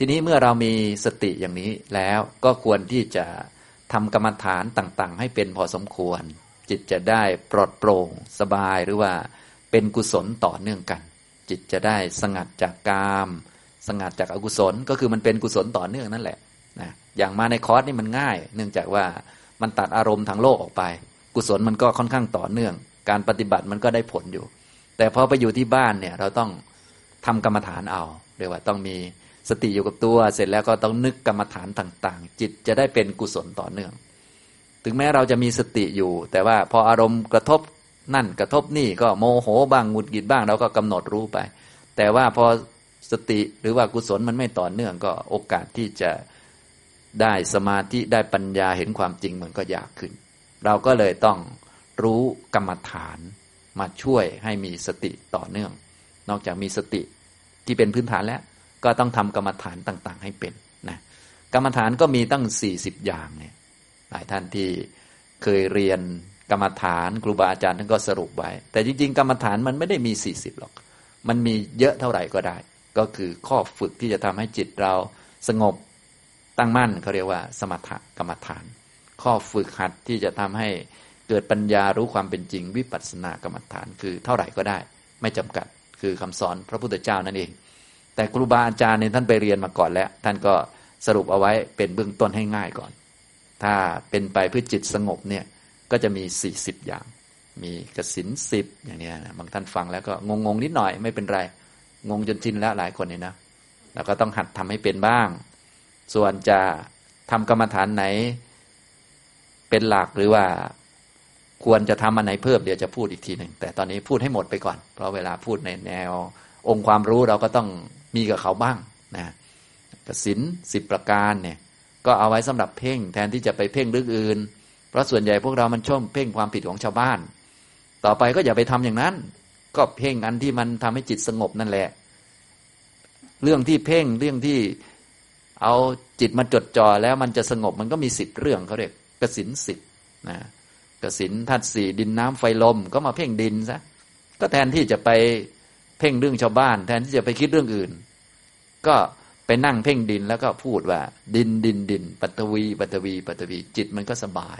ทีนี้เมื่อเรามีสติอย่างนี้แล้วก็ควรที่จะทำกรรมฐานต่าง ๆ ให้เป็นพอสมควร จิตจะได้ปลอดโปร่งสบายหรือว่าเป็นกุศลต่อเนื่องกัน จิตจะได้สงัดจากกาม สงัดจากอากุศลก็คือมันเป็นกุศลต่อเนื่องนั่นแหละนะอย่างมาในคอร์สนี่มันง่าย เนื่องจากว่ามันตัดอารมณ์ทางโลกออกไป กุศลมันก็ค่อนข้างต่อเนื่อง การปฏิบัติมันก็ได้ผลอยู่ แต่พอไปอยู่ที่บ้านเนี่ยเราต้องทำกรรมฐานเอาเรียกว่าต้องมี สติอยู่กับตัว เสร็จแล้วก็ต้องนึกกรรมฐานต่าง ๆ จิตจะได้เป็นกุศลต่อเนื่อง ถึงแม้เราจะมีสติอยู่ แต่ว่าพออารมณ์กระทบนั่นกระทบนี่ก็โมโหบ้างหงุดหงิดบ้างเราก็กำหนดรู้ไป แต่ว่าพอสติหรือว่ากุศลมันไม่ต่อเนื่องก็โอกาสที่จะได้สมาธิได้ปัญญาเห็นความจริงมันก็ยากขึ้น เราก็เลยต้องรู้กรรมฐานมาช่วยให้มีสติต่อเนื่อง นอกจากมีสติที่เป็นพื้นฐานแล้ว ก็ต้องทำกรรมฐานต่างๆ ให้เป็นนะกรรมฐานก็มีตั้งสี่สิบอย่างเนี่ยหลายท่านที่เคยเรียนกรรมฐานครูบาอาจารย์ท่านก็สรุปไว้ แต่จริง ๆ กรรมฐานมันไม่ได้มีสี่สิบหรอก มันมีเยอะเท่าไหร่ก็ได้ ก็คือข้อฝึกที่จะทำให้จิตเราสงบตั้งมั่นเขาเรียกว่า สมถกรรมฐาน ข้อฝึกหัดที่จะทำให้เกิดปัญญารู้ความเป็นจริงวิปัสสนากรรมฐาน คือเท่าไหร่ก็ได้ ไม่จำกัดคือคำสอนพระพุทธเจ้านั่นเอง แต่ครูบาอาจารย์เนี่ยท่านไปเรียนมาก่อนแล้ว ท่านก็สรุปเอาไว้เป็นเบื้องต้นให้ง่ายก่อน ถ้าเป็นไปเพื่อจิตสงบเนี่ยก็จะมีสี่สิบอย่าง มีกสินสิบอย่างนี้นะบางท่านฟังแล้วก็งงงนิดหน่อยไม่เป็นไร งงจนชินแล้วหลายคนเนี่ยนะแล้วก็ต้องหัดทำให้เป็นบ้าง ส่วนจะทำกรรมฐานไหน เป็นหลักหรือว่าควรจะทำอันไหนเพิ่มเดี๋ยวจะพูดอีกทีหนึ่งแต่ตอนนี้พูดให้หมดไปก่อน เพราะเวลาพูดในแนว องค์ความรู้เราก็ต้อง มีกับเขาบ้างนะกสินสิบประการเนี่ยก็เอาไว้สำหรับเพ่งแทนที่จะไปเพ่งเรื่องอื่น เพราะส่วนใหญ่พวกเรามันชอบเพ่งความผิดของชาวบ้าน ต่อไปก็อย่าไปทำอย่างนั้น ก็เพ่งอันที่มันทำให้จิตสงบนั่นแหละ เรื่องที่เพ่งเรื่องที่เอาจิตมาจดจ่อแล้วมันจะสงบมันก็มีสิบเรื่องเขาเรียกกสินสิบนะกสินธาตุสี่ดินน้ำไฟลมก็มาเพ่งดินซะก็แทนที่จะไป เพ่งเรื่องชาวบ้าน แทนที่จะไปคิดเรื่องอื่น ก็ไปนั่งเพ่งดินแล้วก็พูดว่า ดินดินดินปัตวีปัตวีปัตวีจิตมันก็สบาย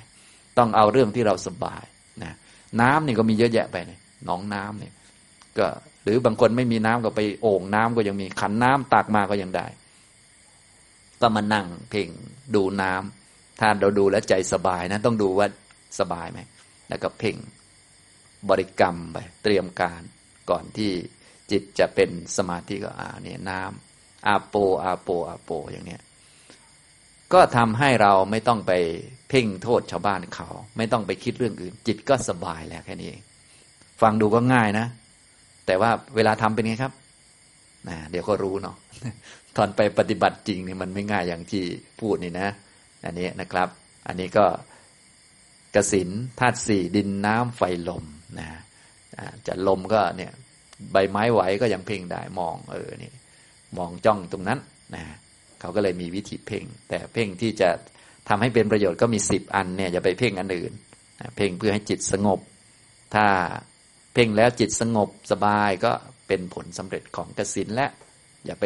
ต้องเอาเรื่องที่เราสบายนะน้ำนี่ก็มีเยอะแยะไปเนี่ยหนองน้ำเนี่ยก็หรือบางคนไม่มีน้ำก็ไปโอ่งน้ำก็ยังมีขันน้ำตักมาก็ยังได้ ก็มานั่งเพ่งดูน้ำถ้าเราดูแล้วใจสบายนะ ต้องดูว่าสบายไหมแล้วก็เพ่งบริกรรมไปเตรียมการก่อนที่ จิตจะเป็นสมาธิก็อ่าเนี่ยน้ำอาโปอาโปอาโปอย่างเนี้ยก็ทำให้เราไม่ต้องไปเพ่งโทษชาวบ้านเขา ไม่ต้องไปคิดเรื่องอื่น จิตก็สบายแล้วแค่นี้เองฟังดูก็ง่ายนะ แต่ว่าเวลาทำเป็นไงครับนะเดี๋ยวก็รู้เนาะตอนไปปฏิบัติจริงนี่มันไม่ง่ายอย่างที่พูดนี่นะ อันนี้นะครับ อันนี้ก็กสินธาตุสี่ดินน้ำไฟลมนะจะลมก็เนี่ย ใบไม้ไหวก็ยังเพ่งได้มองเออนี่มองจ้องตรงนั้นนะเขาก็เลยมีวิธีเพ่ง แต่เพ่งที่จะทำให้เป็นประโยชน์ก็มีสิบอันเนี่ยอย่าไปเพ่งอันอื่นเพ่งเพื่อให้จิตสงบ ถ้าเพ่งแล้วจิตสงบสบายก็เป็นผลสำเร็จของกสินและ อย่าไป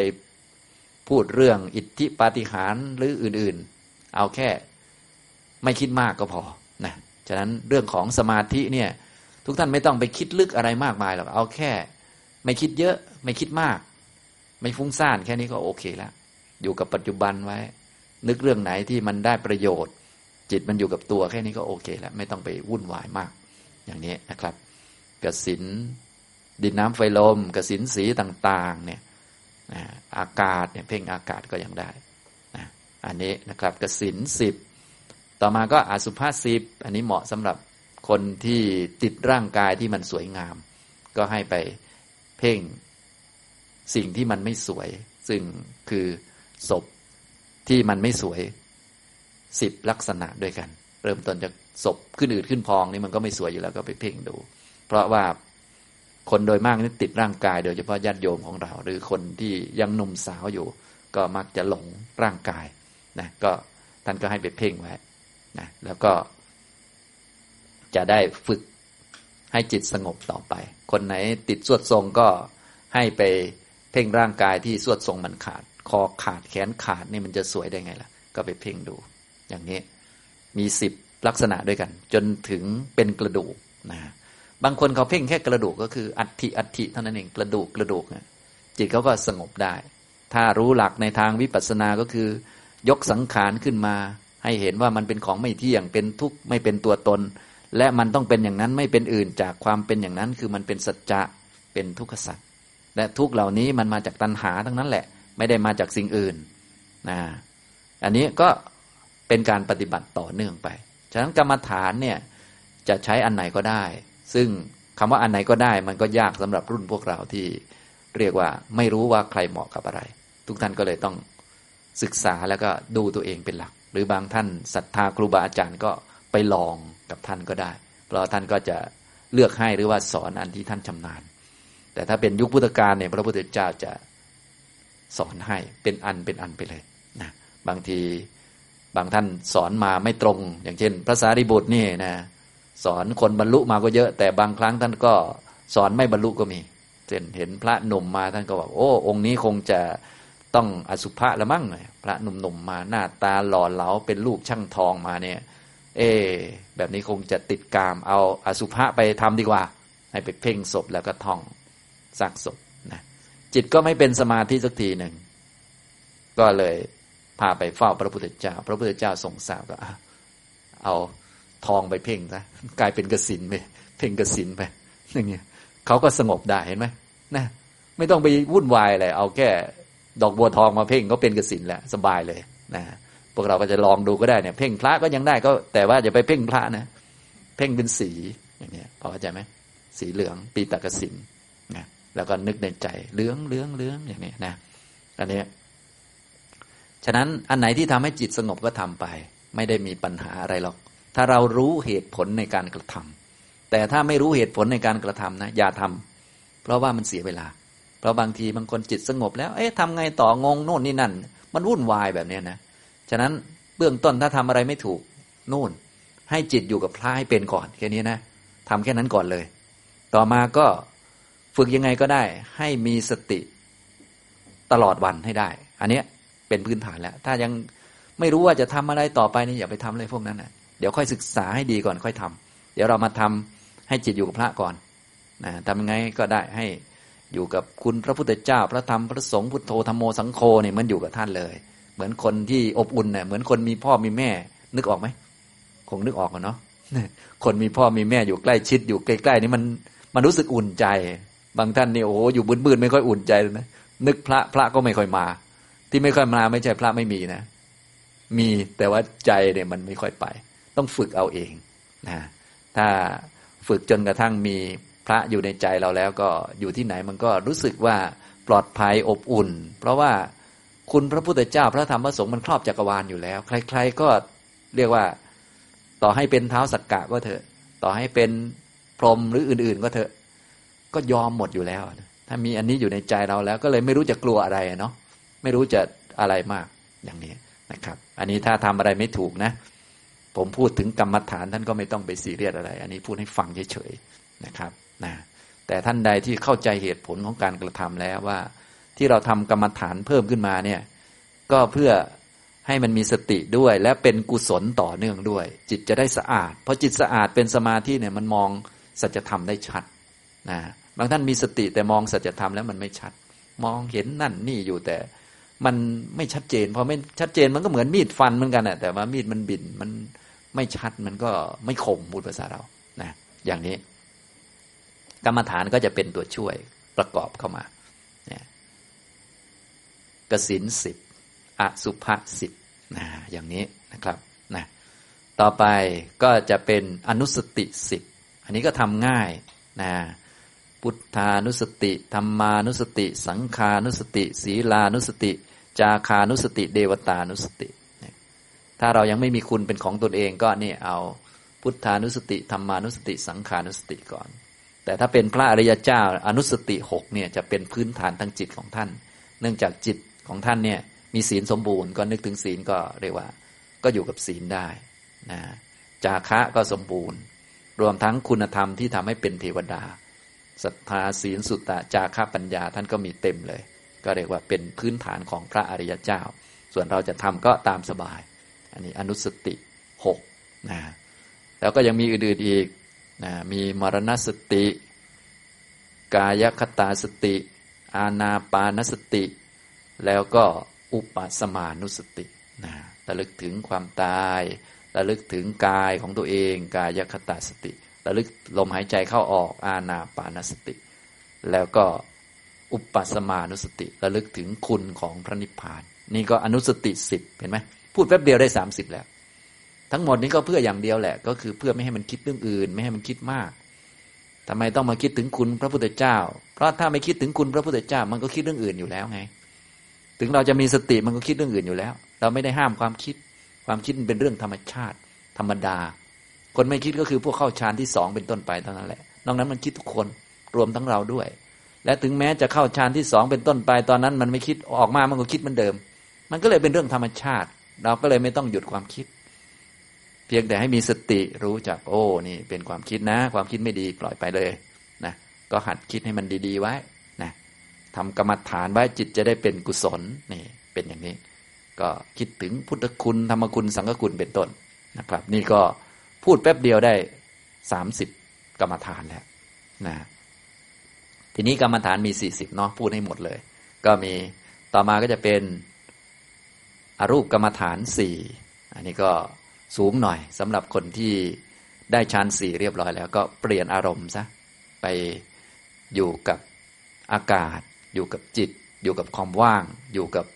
พูดเรื่องอิทธิปาฏิหาริย์หรืออื่นๆ เอาแค่ไม่คิดมากก็พอนะฉะนั้นเรื่องของสมาธิเนี่ยทุกท่านไม่ต้องไปคิดลึกอะไรมากมายหรอกเอาแค่ ไม่คิดเยอะ ไม่คิดมาก ไม่ฟุ้งซ่านแค่นี้ก็โอเคแล้วอยู่กับปัจจุบันไว้ นึกเรื่องไหนที่มันได้ประโยชน์ จิตมันอยู่กับตัวแค่นี้ก็โอเค แล้ว ไม่ต้องไปวุ่นวายมาก อย่างนี้นะครับกสินดินน้ำไฟลมกสินสีต่าง ๆ เนี่ยอากาศเนี่ยเพ่งอากาศก็ยังได้นะอันนี้นะครับกสินสิบต่อมาก็อสุภาสิบอันนี้เหมาะสำหรับคนที่ติดร่างกายที่มันสวยงาม ก็ให้ไป พ่ง สิ่งที่มันไม่สวย ซึ่งคือศพที่มันไม่สวยสิบลักษณะด้วยกัน เริ่มต้นจากศพขึ้นอืดขึ้นพองนี่มันก็ไม่สวยอยู่แล้วก็ไปเพ่งดู เพราะว่าคนโดยมากนี่ติดร่างกาย โดยเฉพาะญาติโยมของเรา หรือคนที่ยังหนุ่มสาวอยู่ ก็มักจะหลงร่างกายนะก็ท่านก็ให้ไปเพ่งไว้นะแล้วก็จะได้ฝึก ให้จิตสงบต่อไป คนไหนติดสวดทรงก็ให้ไปเพ่งร่างกายที่สวดทรงมันขาด คอขาดแขนขาดนี่มันจะสวยได้ไงล่ะ ก็ไปเพ่งดู อย่างนี้มีสิบลักษณะด้วยกัน จนถึงเป็นกระดูกนะบางคนเขาเพ่งแค่กระดูกก็คืออัฐิอัฐิเท่านั้นเองกระดูกกระดูกจิตเขาก็สงบได้ ถ้ารู้หลักในทางวิปัสสนาก็คือ ยกสังขารขึ้นมา ให้เห็นว่ามันเป็นของไม่เที่ยงเป็นทุกข์ไม่เป็นตัวตน และมันต้องเป็นอย่างนั้นไม่เป็นอื่นจากความเป็นอย่างนั้น คือมันเป็นสัจจะเป็นทุกขสัจและทุกเหล่านี้มันมาจากตัณหาทั้งนั้นแหละ ไม่ได้มาจากสิ่งอื่นนะอันนี้ก็เป็นการปฏิบัติต่อเนื่องไป ฉะนั้นกรรมฐานเนี่ยจะใช้อันไหนก็ได้ ซึ่งคำว่าอันไหนก็ได้มันก็ยากสำหรับรุ่นพวกเราที่เรียกว่าไม่รู้ว่าใครเหมาะกับอะไร ทุกท่านก็เลยต้องศึกษาแล้วก็ดูตัวเองเป็นหลัก หรือบางท่านศรัทธาครูบาอาจารย์ก็ไปลอง กับท่านก็ได้ เพราะท่านก็จะเลือกให้หรือว่าสอนอันที่ท่านชำนาญ แต่ถ้าเป็นยุคพุทธกาลเนี่ยพระพุทธเจ้าจะสอนให้เป็นอันเป็นอันไปเลยนะบางทีบางท่านสอนมาไม่ตรง อย่างเช่น พระสารีบุตรนี่นะสอนคนบรรลุมาก็เยอะ แต่บางครั้งท่านก็สอนไม่บรรลุก็มีเช่นเห็นพระหนุ่มมาท่านก็บอกโอ้องค์นี้คงจะต้องอสุภะละมั่งเลยพระหนุ่มๆมาหน้าตาหล่อเหลาเป็นลูกช่างทองมาเนี่ย เอ แบบนี้คงจะติดกาม เอาอสุภะไปทำดีกว่า ให้ไปเพ่งศพแล้วก็ท่องซักศพนะจิตก็ไม่เป็นสมาธิสักทีหนึ่ง ก็เลยพาไปเฝ้าพระพุทธเจ้า พระพุทธเจ้าทรงทราบก็เอาทองไปเพ่งซะกลายเป็นกสินไปเพ่งกสินไปอย่างเงี้ยเขาก็สงบได้เห็นไหมนะไม่ต้องไปวุ่นวายอะไรเอาแค่ดอกบัวทองมาเพ่งก็เป็นกสินแล้วสบายเลยนะ พวกเราก็จะลองดูก็ได้เนี่ยเพ่งพระก็ยังได้ก็ แต่ว่าอย่าไปเพ่งพระนะ เพ่งเป็นสีอย่างเงี้ยพอเข้าใจไหมสีเหลือง ปีตะกสินนะแล้วก็นึกในใจเหลืองเหลืองเหลืองอย่างนี้นะอันนี้ฉะนั้นอันไหนที่ทำให้จิตสงบก็ทำไป ไม่ได้มีปัญหาอะไรหรอก ถ้าเรารู้เหตุผลในการกระทำแต่ถ้าไม่รู้เหตุผลในการกระทำนะ อย่าทำเพราะว่ามันเสียเวลา เพราะบางทีบางคนจิตสงบแล้ว เอ๊ะทำไงต่องงโน่นนี่นั่น มันวุ่นวายแบบนี้นะ ฉะนั้นเบื้องต้นถ้าทำอะไรไม่ถูกนู่น ให้จิตอยู่กับพระให้เป็นก่อนแค่นี้นะทำแค่นั้นก่อนเลย ต่อมาก็ฝึกยังไงก็ได้ ให้มีสติตลอดวันให้ได้ อันนี้เป็นพื้นฐานแล้ว ถ้ายังไม่รู้ว่าจะทำอะไรต่อไปนี่อย่าไปทำอะไรพวกนั้นนะเดี๋ยวค่อยศึกษาให้ดีก่อนค่อยทำเดี๋ยวเรามาทำให้จิตอยู่กับพระก่อนนะทำยังไงก็ได้ให้อยู่กับคุณพระพุทธเจ้า พระธรรมพระสงฆ์พุทโธธรรมโมสังโฆเนี่ยมันอยู่กับท่านเลย มือนคนที่อบอุ่นเนี่ยเหมือนคนมีพ่อมีแม่ นึกออกไหมคงนึกออกกันเนาะคนมีพ่อมีแม่อยู่ใกล้ชิดอยู่ใกล้ๆนี่มันมันรู้สึกอุ่นใจ บางท่านนี่โอ้โหอยู่บืนๆไม่ค่อยอุ่นใจเลยนะนึกพระพระก็ไม่ค่อยมา ที่ไม่ค่อยมาไม่ใช่พระไม่มีนะ มีแต่ว่าใจเนี่ยมันไม่ค่อยไป ต้องฝึกเอาเองนะถ้าฝึกจนกระทั่งมีพระอยู่ในใจเราแล้วก็อยู่ที่ไหนมันก็รู้สึกว่าปลอดภัยอบอุ่น เพราะว่า คุณพระพุทธเจ้าพระธรรมพระสงฆ์มันครอบจักรวาลอยู่แล้ว ใคร ๆ ก็เรียกว่าต่อให้เป็นเท้าสักกะก็เถอะ ต่อให้เป็นพรหมหรืออื่น ๆ ก็เถอะ ก็ยอมหมดอยู่แล้ว ถ้ามีอันนี้อยู่ในใจเราแล้ว ก็เลยไม่รู้จะกลัวอะไรเนาะไม่รู้จะอะไรมากอย่างนี้นะครับ อันนี้ถ้าทำอะไรไม่ถูกนะ ผมพูดถึงกรรมฐานท่านก็ไม่ต้องไปซีเรียสอะไร อันนี้พูดให้ฟังเฉยๆนะครับนะแต่ท่านใดที่เข้าใจเหตุผลของการกระทำแล้วว่า ที่เราทำกรรมฐานเพิ่มขึ้นมาเนี่ย ก็เพื่อให้มันมีสติด้วย และเป็นกุศลต่อเนื่องด้วย จิตจะได้สะอาด เพราะจิตสะอาดเป็นสมาธิเนี่ยมันมองสัจธรรมได้ชัดนะบางท่านมีสติแต่มองสัจธรรมแล้วมันไม่ชัด มองเห็นนั่นนี่อยู่แต่มันไม่ชัดเจนพอไม่ชัดเจนมันก็เหมือนมีดฟันเหมือนกันอะแต่ว่ามีดมันบินมันไม่ชัดมันก็ไม่คมพูดภาษาเรานะอย่างนี้ กรรมฐานก็จะเป็นตัวช่วยประกอบเข้ามา กสินสิบอสุภะสิบนะอย่างนี้นะครับนะต่อไปก็จะเป็นอนุสติสิบอันนี้ก็ทำง่ายนะพุทธานุสติธรรมานุสติ สังขานุสติ ศีลานุสติ จาคานุสติ เดวตานุสติ ถ้าเรายังไม่มีคุณเป็นของตนเองก็นี่เอาพุทธานุสติธรรมานุสติ สังขานุสติก่อน แต่ถ้าเป็นพระอริยเจ้าอนุสติหกเนี่ยจะเป็นพื้นฐานทางจิตของท่าน เนื่องจากจิต ของท่านเนี่ยมีศีลสมบูรณ์ก็นึกถึงศีลก็เรียกว่า ก็อยู่กับศีลได้นะจาคะก็สมบูรณ์ รวมทั้งคุณธรรมที่ทำให้เป็นเทวดาศรัทธาศีลสุตตะจาคะปัญญาท่านก็มีเต็มเลย ก็เรียกว่าเป็นพื้นฐานของพระอริยเจ้า ส่วนเราจะทำก็ตามสบาย อันนี้อนุสติหกนะแล้วก็ยังมีอื่นๆอีกนะมีมรณสติ กายคตาสติ อาณาปานสติ แล้วก็อุปสมานุสตินะระลึกถึงความตาย ระลึกถึงกายของตัวเอง กายคตาสติ ระลึกลมหายใจเข้าออกอาณาปานสติ แล้วก็อุปสมานุสติ ระลึกถึงคุณของพระนิพพาน นี่ก็อนุสติสิบเห็นไหมพูดแป๊บเดียวได้สามสิบแล้ว ทั้งหมดนี้ก็เพื่ออย่างเดียวแหละ ก็คือเพื่อไม่ให้มันคิดเรื่องอื่น ไม่ให้มันคิดมากทำไมต้องมาคิดถึงคุณพระพุทธเจ้า เพราะถ้าไม่คิดถึงคุณพระพุทธเจ้า มันก็คิดเรื่องอื่นอยู่แล้วไง ถึงเราจะมีสติมันก็คิดเรื่องอื่นอยู่แล้ว เราไม่ได้ห้ามความคิด ความคิดมันเป็นเรื่องธรรมชาติ ธรรมดา คนไม่คิดก็คือพวกเข้าฌานที่สองเป็นต้นไปเท่านั้นแหละ นอกนั้นมันคิดทุกคนรวมทั้งเราด้วย และถึงแม้จะเข้าฌานที่สองเป็นต้นไป ตอนนั้นมันไม่คิดออกมามันก็คิดเหมือนเดิม มันก็เลยเป็นเรื่องธรรมชาติ เราก็เลยไม่ต้องหยุดความคิด เพียงแต่ให้มีสติรู้จักโอ้นี่เป็นความคิดนะ ความคิดไม่ดีปล่อยไปเลยนะก็หัดคิดให้มันดีๆไว้ ทำกรรมฐานไว้จิตจะได้เป็นกุศลนี่เป็นอย่างนี้ ก็คิดถึงพุทธคุณธรรมคุณสังฆคุณเป็นต้นนะครับ นี่ก็พูดแป๊บเดียวได้สามสิบกรรมฐานแล้วนะทีนี้กรรมฐานมีสี่สิบเนาะพูดให้หมดเลย ก็มีต่อมาก็จะเป็นอรูปกรรมฐานสี่อันนี้ก็สูงหน่อยสำหรับคนที่ได้ฌานสี่เรียบร้อยแล้ว ก็เปลี่ยนอารมณ์ซะไปอยู่กับอากาศ อยู่กับจิต อยู่กับความว่าง อยู่กับ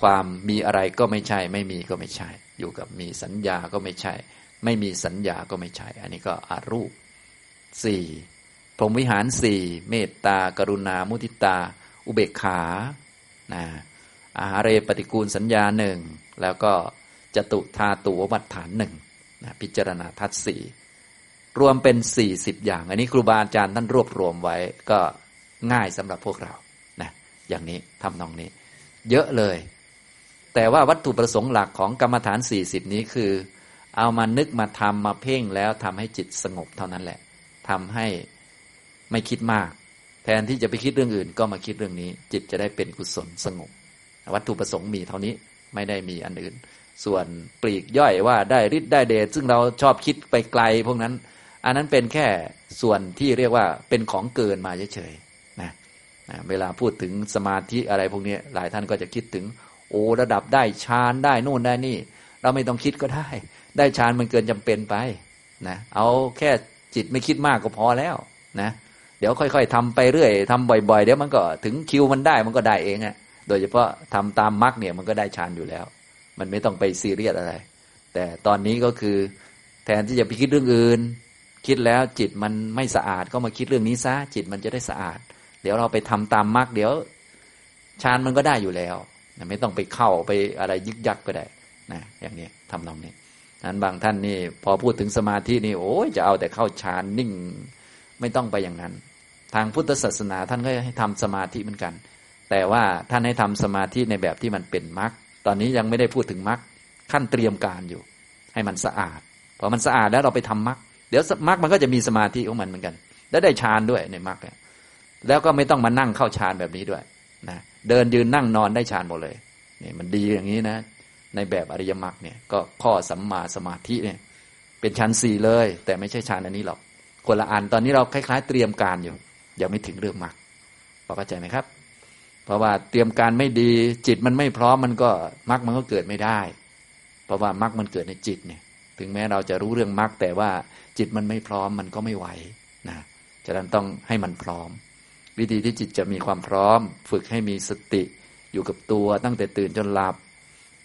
ความมีอะไรก็ไม่ใช่ ไม่มีก็ไม่ใช่ อยู่กับมีสัญญาก็ไม่ใช่ ไม่มีสัญญาก็ไม่ใช่ อันนี้ก็อารูปสี่พรหมวิหารสี่เมตตากรุณา มุทิตา อุเบกขานะอาหาเรปฏิกูลสัญญาหนึ่งแล้วก็จตุธาตุวัฏฐานหนึ่งนะพิจารณาทัศสี่รวมเป็นสี่สิบอย่าง อันนี้ครูบาอาจารย์ท่านรวบรวมไว้ก็ง่ายสำหรับพวกเรา อย่างนี้ทำนองนี้ เยอะเลย แต่ว่าวัตถุประสงค์หลักของกรรมฐานสี่สิบนี้คือ เอามานึกมาทำมาเพ่งแล้วทำให้จิตสงบเท่านั้นแหละทำให้ไม่คิดมาก แทนที่จะไปคิดเรื่องอื่น ก็มาคิดเรื่องนี้ จิตจะได้เป็นกุศลสงบ วัตถุประสงค์มีเท่านี้ไม่ได้มีอันอื่น ส่วนปลีกย่อยว่าได้ฤทธิ์ได้เดชซึ่งเราชอบคิดไปไกล พวกนั้น อันนั้นเป็นแค่ส่วนที่เรียกว่าเป็นของเกินมาเฉยๆ เวลาพูดถึงสมาธิอะไรพวกนี้หลายท่านก็จะคิดถึง โอ้ระดับได้ฌานได้นู่นได้นี่ เราไม่ต้องคิดก็ได้ ได้ฌานมันเกินจำเป็นไปนะเอาแค่จิตไม่คิดมากก็พอแล้วนะเดี๋ยวค่อย ๆทำไปเรื่อยทำบ่อย ๆ เดี๋ยวมันก็ถึงคิวมันได้มันก็ได้เองอะโดยเฉพาะทำตามมรรคเนี่ยมันก็ได้ฌานอยู่แล้ว มันไม่ต้องไปซีเรียสอะไร แต่ตอนนี้ก็คือแทนที่จะไปคิดเรื่องอื่น คิดแล้วจิตมันไม่สะอาดก็มาคิดเรื่องนี้ซะจิตมันจะได้สะอาด ดี๋ยวเราไปทำตามมรรคเดี๋ยวฌานมันก็ได้อยู่แล้วไม่ต้องไปเข้าไปอะไรยึกยักก็ได้นะอย่างนี้ทำนองนี้นั้นบางท่านนี่พอพูดถึงสมาธินี่โอ้ยจะเอาแต่เข้าฌานนิ่งไม่ต้องไปอย่างนั้น ทางพุทธศาสนาท่านก็ให้ทำสมาธิเหมือนกัน แต่ว่าท่านให้ทำสมาธิในแบบที่มันเป็นมรรคตอนนี้ยังไม่ได้พูดถึงมรรคขั้นเตรียมการอยู่ ให้มันสะอาดพอมันสะอาดแล้วเราไปทำมรรคเดี๋ยวมรรคมันก็จะมีสมาธิของมันเหมือนกัน แล้วได้ฌานด้วยในมรรค แล้วก็ไม่ต้องมานั่งเข้าฌานแบบนี้ด้วยนะเดินยืนนั่งนอนได้ฌานหมดเลยนี่มันดีอย่างนี้นะ ในแบบอริยมรรคเนี่ยก็ข้อสัมมาสมาธิเนี่ย เป็นฌานสี่เลย แต่ไม่ใช่ฌานอันนี้หรอกคนละอันตอนนี้เราคล้ายๆ เตรียมการอยู่ยังไม่ถึงเรื่องมรรคพอเข้าใจไหมครับ เพราะว่าเตรียมการไม่ดีจิตมันไม่พร้อมมันก็มรรคมันก็เกิดไม่ได้ เพราะว่ามรรคมันเกิดในจิตเนี่ย ถึงแม้เราจะรู้เรื่องมรรคแต่ว่าจิตมันไม่พร้อมมันก็ไม่ไหวนะฉะนั้นต้องให้มันพร้อม วิธีที่จิตจะมีความพร้อม ฝึกให้มีสติอยู่กับตัวตั้งแต่ตื่นจนหลับ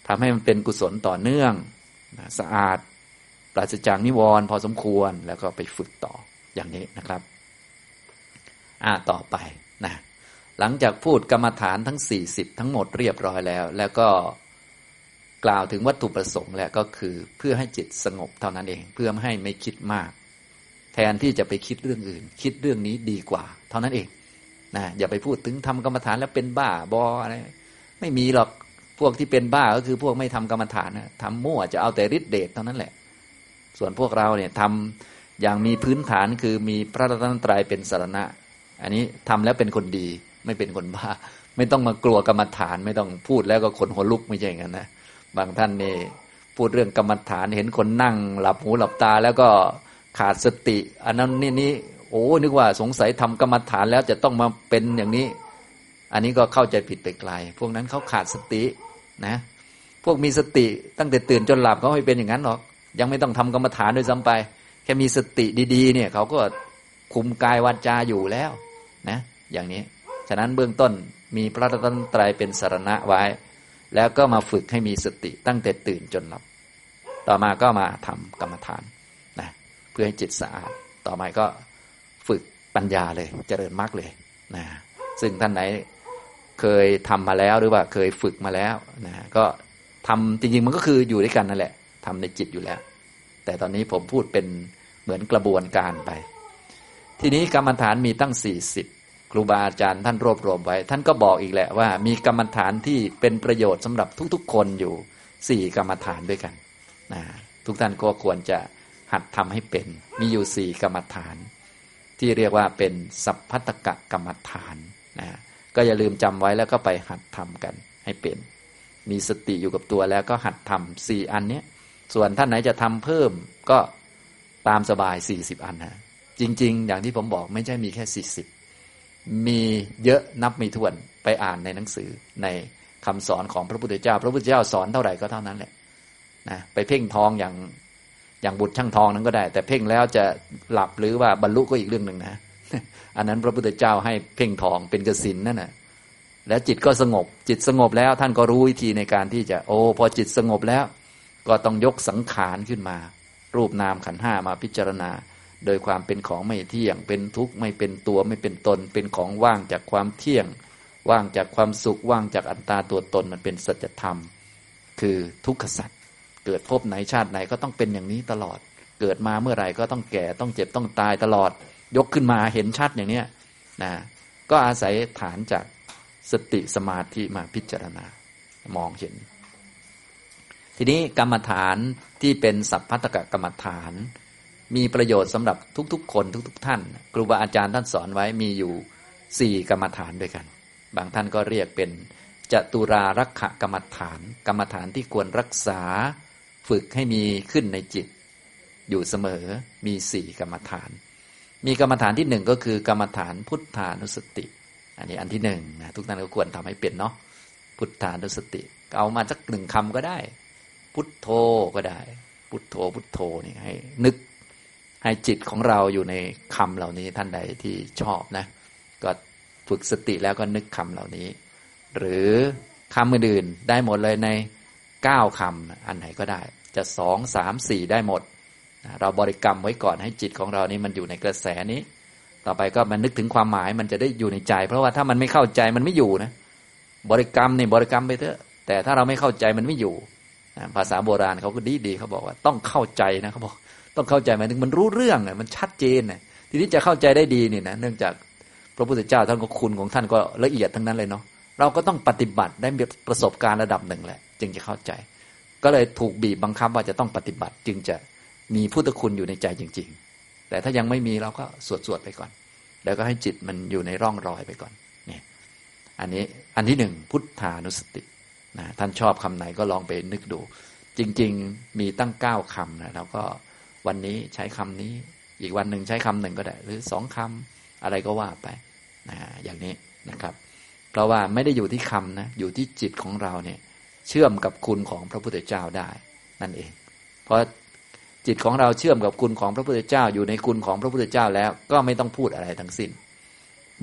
ทำให้มันเป็นกุศลต่อเนื่องสะอาด ปราศจากนิวรณ์พอสมควรแล้วก็ไปฝึกต่ออย่างนี้นะครับ อ่าต่อไปนะหลังจากพูดกรรมฐานทั้ง 40 ทั้งหมดเรียบร้อยแล้ว แล้วก็กล่าวถึงวัตถุประสงค์แล้วก็คือเพื่อให้จิตสงบเท่านั้นเอง เพื่อไม่ให้ไม่คิดมาก แทนที่จะไปคิดเรื่องอื่น คิดเรื่องนี้ดีกว่า เท่านั้นเอง นะอย่าไปพูดถึงทำกรรมฐานแล้วเป็นบ้าบออะไรไม่มีหรอกพวกที่เป็นบ้าก็คือพวกไม่ทำกรรมฐานนะทำมั่วจะเอาแต่ฤทธิเดชเท่านั้นแหละ ส่วนพวกเราเนี่ยทำอย่างมีพื้นฐานคือมีพระรัตนตรัยเป็นสารณะ อันนี้ทำแล้วเป็นคนดีไม่เป็นคนบ้า ไม่ต้องมากลัวกรรมฐานไม่ต้องพูดแล้วก็ขนหัวลุกไม่ใช่อย่างนั้นนะบางท่านนี่พูดเรื่องกรรมฐานเห็นคนนั่ง หลับหูหลับตาแล้วก็ขาดสติ อันนั้นนี่นี่ โอ้นึกว่าสงสัยทำกรรมฐานแล้วจะต้องมาเป็นอย่างนี้ อันนี้ก็เข้าใจผิดไปไกล พวกนั้นเขาขาดสตินะ พวกมีสติตั้งแต่ตื่นจนหลับเขาไม่เป็นอย่างนั้นหรอก ยังไม่ต้องทำกรรมฐานด้วยซ้ำไป แค่มีสติดีๆ เนี่ยเขาก็คุมกายวาจาอยู่แล้วนะ อย่างนี้ ฉะนั้นเบื้องต้นมีพระรัตนตรัยเป็นสารณะไว้ แล้วก็มาฝึกให้มีสติตั้งแต่ตื่นจนหลับ ต่อมาก็มาทำกรรมฐานนะเพื่อให้จิตสะอาด ต่อมาก็ ปัญญาเลย เจริญมรรคเลยนะซึ่งท่านไหนเคยทำมาแล้วหรือว่าเคยฝึกมาแล้วนะก็ทำจริง ๆ มันก็คืออยู่ด้วยกันนั่นแหละทำในจิตอยู่แล้ว แต่ตอนนี้ผมพูดเป็นเหมือนกระบวนการไป ทีนี้กรรมฐานมีตั้งสี่สิบครูบาอาจารย์ท่านรวบรวมไว้ ท่านก็บอกอีกแหละว่า มีกรรมฐานที่เป็นประโยชน์สำหรับทุก ๆ คนอยู่สี่กรรมฐานด้วยกันนะทุกท่านก็ควรจะหัดทำให้เป็น มีอยู่สี่กรรมฐาน ที่เรียกว่าเป็นสัพพัตกะกรรมฐานนะก็อย่าลืมจำไว้แล้วก็ไปหัดทำกันให้เป็น มีสติอยู่กับตัวแล้วก็หัดทำสี่อันเนี้ยส่วนท่านไหนจะทำเพิ่มก็ตามสบายสี่สิบอันนะจริง ๆ อย่างที่ผมบอกไม่ใช่มีแค่สี่สิบมีเยอะนับไม่ถ้วนไปอ่านในหนังสือในคำสอนของพระพุทธเจ้า พระพุทธเจ้าสอนเท่าไหร่ก็เท่านั้นแหละนะไปเพ่งทองอย่าง อย่างบุตรช่างทองนั้นก็ได้ แต่เพ่งแล้วจะหลับหรือว่าบรรลุก็อีกเรื่องหนึ่งนะ อันนั้นพระพุทธเจ้าให้เพ่งทองเป็นกสินนั่นนะแล้วจิตก็สงบ จิตสงบแล้วท่านก็รู้วิธีในการที่จะ โอ้พอจิตสงบแล้ว ก็ต้องยกสังขารขึ้นมา รูปนามขันห้ามาพิจารณา โดยความเป็นของไม่เที่ยง เป็นทุกข์ไม่เป็นตัวไม่เป็นตน เป็นของว่างจากความเที่ยง ว่างจากความสุขว่างจากอัตตาตัวตนมันเป็นสัจธรรม คือทุกขสัจ เกิดพบไหนชาติไหนก็ต้องเป็นอย่างนี้ตลอด เกิดมาเมื่อไหร่ก็ต้องแก่ต้องเจ็บต้องตายตลอด ยกขึ้นมาเห็นชัดอย่างเนี้ยนะก็อาศัยฐานจากสติสมาธิมาพิจารณามองเห็น ทีนี้กรรมฐานที่เป็นสัพพัตกกรรมฐาน มีประโยชน์สำหรับทุกๆ คนทุก ๆ ท่าน ครูบาอาจารย์ท่านสอนไว้มีอยู่สี่กรรมฐานด้วยกัน บางท่านก็เรียกเป็นจตุรารักขกรรมฐาน กรรมฐานที่ควรรักษา ฝึกให้มีขึ้นในจิต อยู่เสมอมีสี่กรรมฐาน มีกรรมฐานที่หนึ่งก็คือกรรมฐานพุทธานุสติ อันนี้อันที่หนึ่งนะทุกท่านก็ควรทำให้เป็นเนาะพุทธานุสติ เอามาสักหนึ่งคำก็ได้ พุทโธก็ได้ พุทโธพุทโธนี่ให้นึกให้จิตของเราอยู่ในคำเหล่านี้ท่านใดที่ชอบนะ ก็ฝึกสติแล้วก็นึกคำเหล่านี้ หรือคำอื่นๆได้หมดเลยใน เก้าคำอันไหนก็ได้ จะสองสามสี่ได้หมด เราบริกรรมไว้ก่อนให้จิตของเรานี่มันอยู่ในกระแสนี้ ต่อไปก็มันนึกถึงความหมายมันจะได้อยู่ในใจ เพราะว่าถ้ามันไม่เข้าใจมันไม่อยู่นะ บริกรรมนี่บริกรรมไปเถอะ แต่ถ้าเราไม่เข้าใจมันไม่อยู่ ภาษาโบราณเขาก็ดีดีเขาบอกว่า ต้องเข้าใจนะเขาบอกต้องเข้าใจหมายถึงมันรู้เรื่องมันชัดเจนนะทีนี้จะเข้าใจได้ดีนี่นะเนื่องจากพระพุทธเจ้าท่านก็คุณของท่านก็ละเอียดทั้งนั้นเลยเนาะเราก็ต้องปฏิบัติได้ประสบการณ์ระดับหนึ่งแหละ จึงจะเข้าใจ ก็เลยถูกบีบบังคับว่าจะต้องปฏิบัติจึงจะมีพุทธคุณอยู่ในใจจริง ๆ แต่ถ้ายังไม่มีเราก็สวดสวดไปก่อน แล้วก็ให้จิตมันอยู่ในร่องรอยไปก่อนเนี่ยอันนี้อันที่หนึ่งพุทธานุสตินะท่านชอบคำไหนก็ลองไปนึกดู จริง ๆ มีตั้งเก้าคำนะแล้วก็วันนี้ใช้คำนี้ อีกวันหนึ่งใช้คำหนึ่งก็ได้ หรือสองคำอะไรก็ว่าไปนะอย่างนี้นะครับ เพราะว่าไม่ได้อยู่ที่คำนะอยู่ที่จิตของเราเนี่ย เชื่อมกับคุณของพระพุทธเจ้าได้ นั่นเอง เพราะจิตของเราเชื่อมกับคุณของพระพุทธเจ้าอยู่ในคุณของพระพุทธเจ้าแล้ว ก็ไม่ต้องพูดอะไรทั้งสิ้น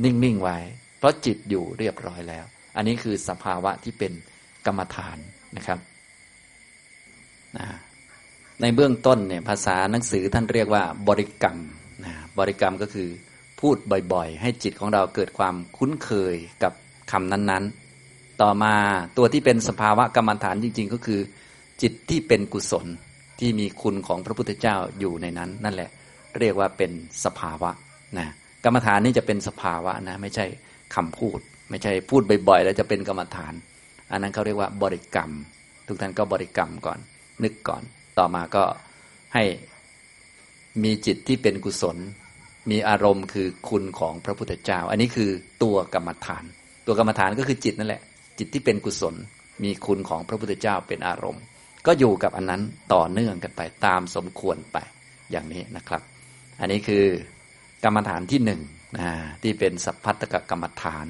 นิ่งๆไว้ เพราะจิตอยู่เรียบร้อยแล้ว อันนี้คือสภาวะที่เป็นกรรมฐานนะครับนะในเบื้องต้นเนี่ยภาษาหนังสือท่านเรียกว่าบริกรรมนะบริกรรมก็คือพูดบ่อยๆ ให้จิตของเราเกิดความคุ้นเคยกับคำนั้นๆ ต่อมาตัวที่เป็นสภาวะกรรมฐานจริง ๆ ก็คือ จิตที่เป็นกุศลที่มีคุณของพระพุทธเจ้าอยู่ในนั้น นั่นแหละ เรียกว่าเป็นสภาวะนะกรรมฐานนี่จะเป็นสภาวะนะไม่ใช่คำพูด ไม่ใช่พูดบ่อยๆ แล้วจะเป็นกรรมฐาน อันนั้นเขาเรียกว่าบริกรรม ทุกท่านก็บริกรรมก่อน นึกก่อน ต่อมาก็ให้มีจิตที่เป็นกุศล มีอารมณ์คือคุณของพระพุทธเจ้า อันนี้คือตัวกรรมฐาน ตัวกรรมฐานก็คือจิตนั่นแหละ จิตที่เป็นกุศล มีคุณของพระพุทธเจ้าเป็นอารมณ์ ก็อยู่กับอันนั้นต่อเนื่องกันไปตามสมควรไปอย่างนี้นะครับ อันนี้คือกรรมฐานที่หนึ่งนะที่เป็นสัพพัตตกกรรมฐาน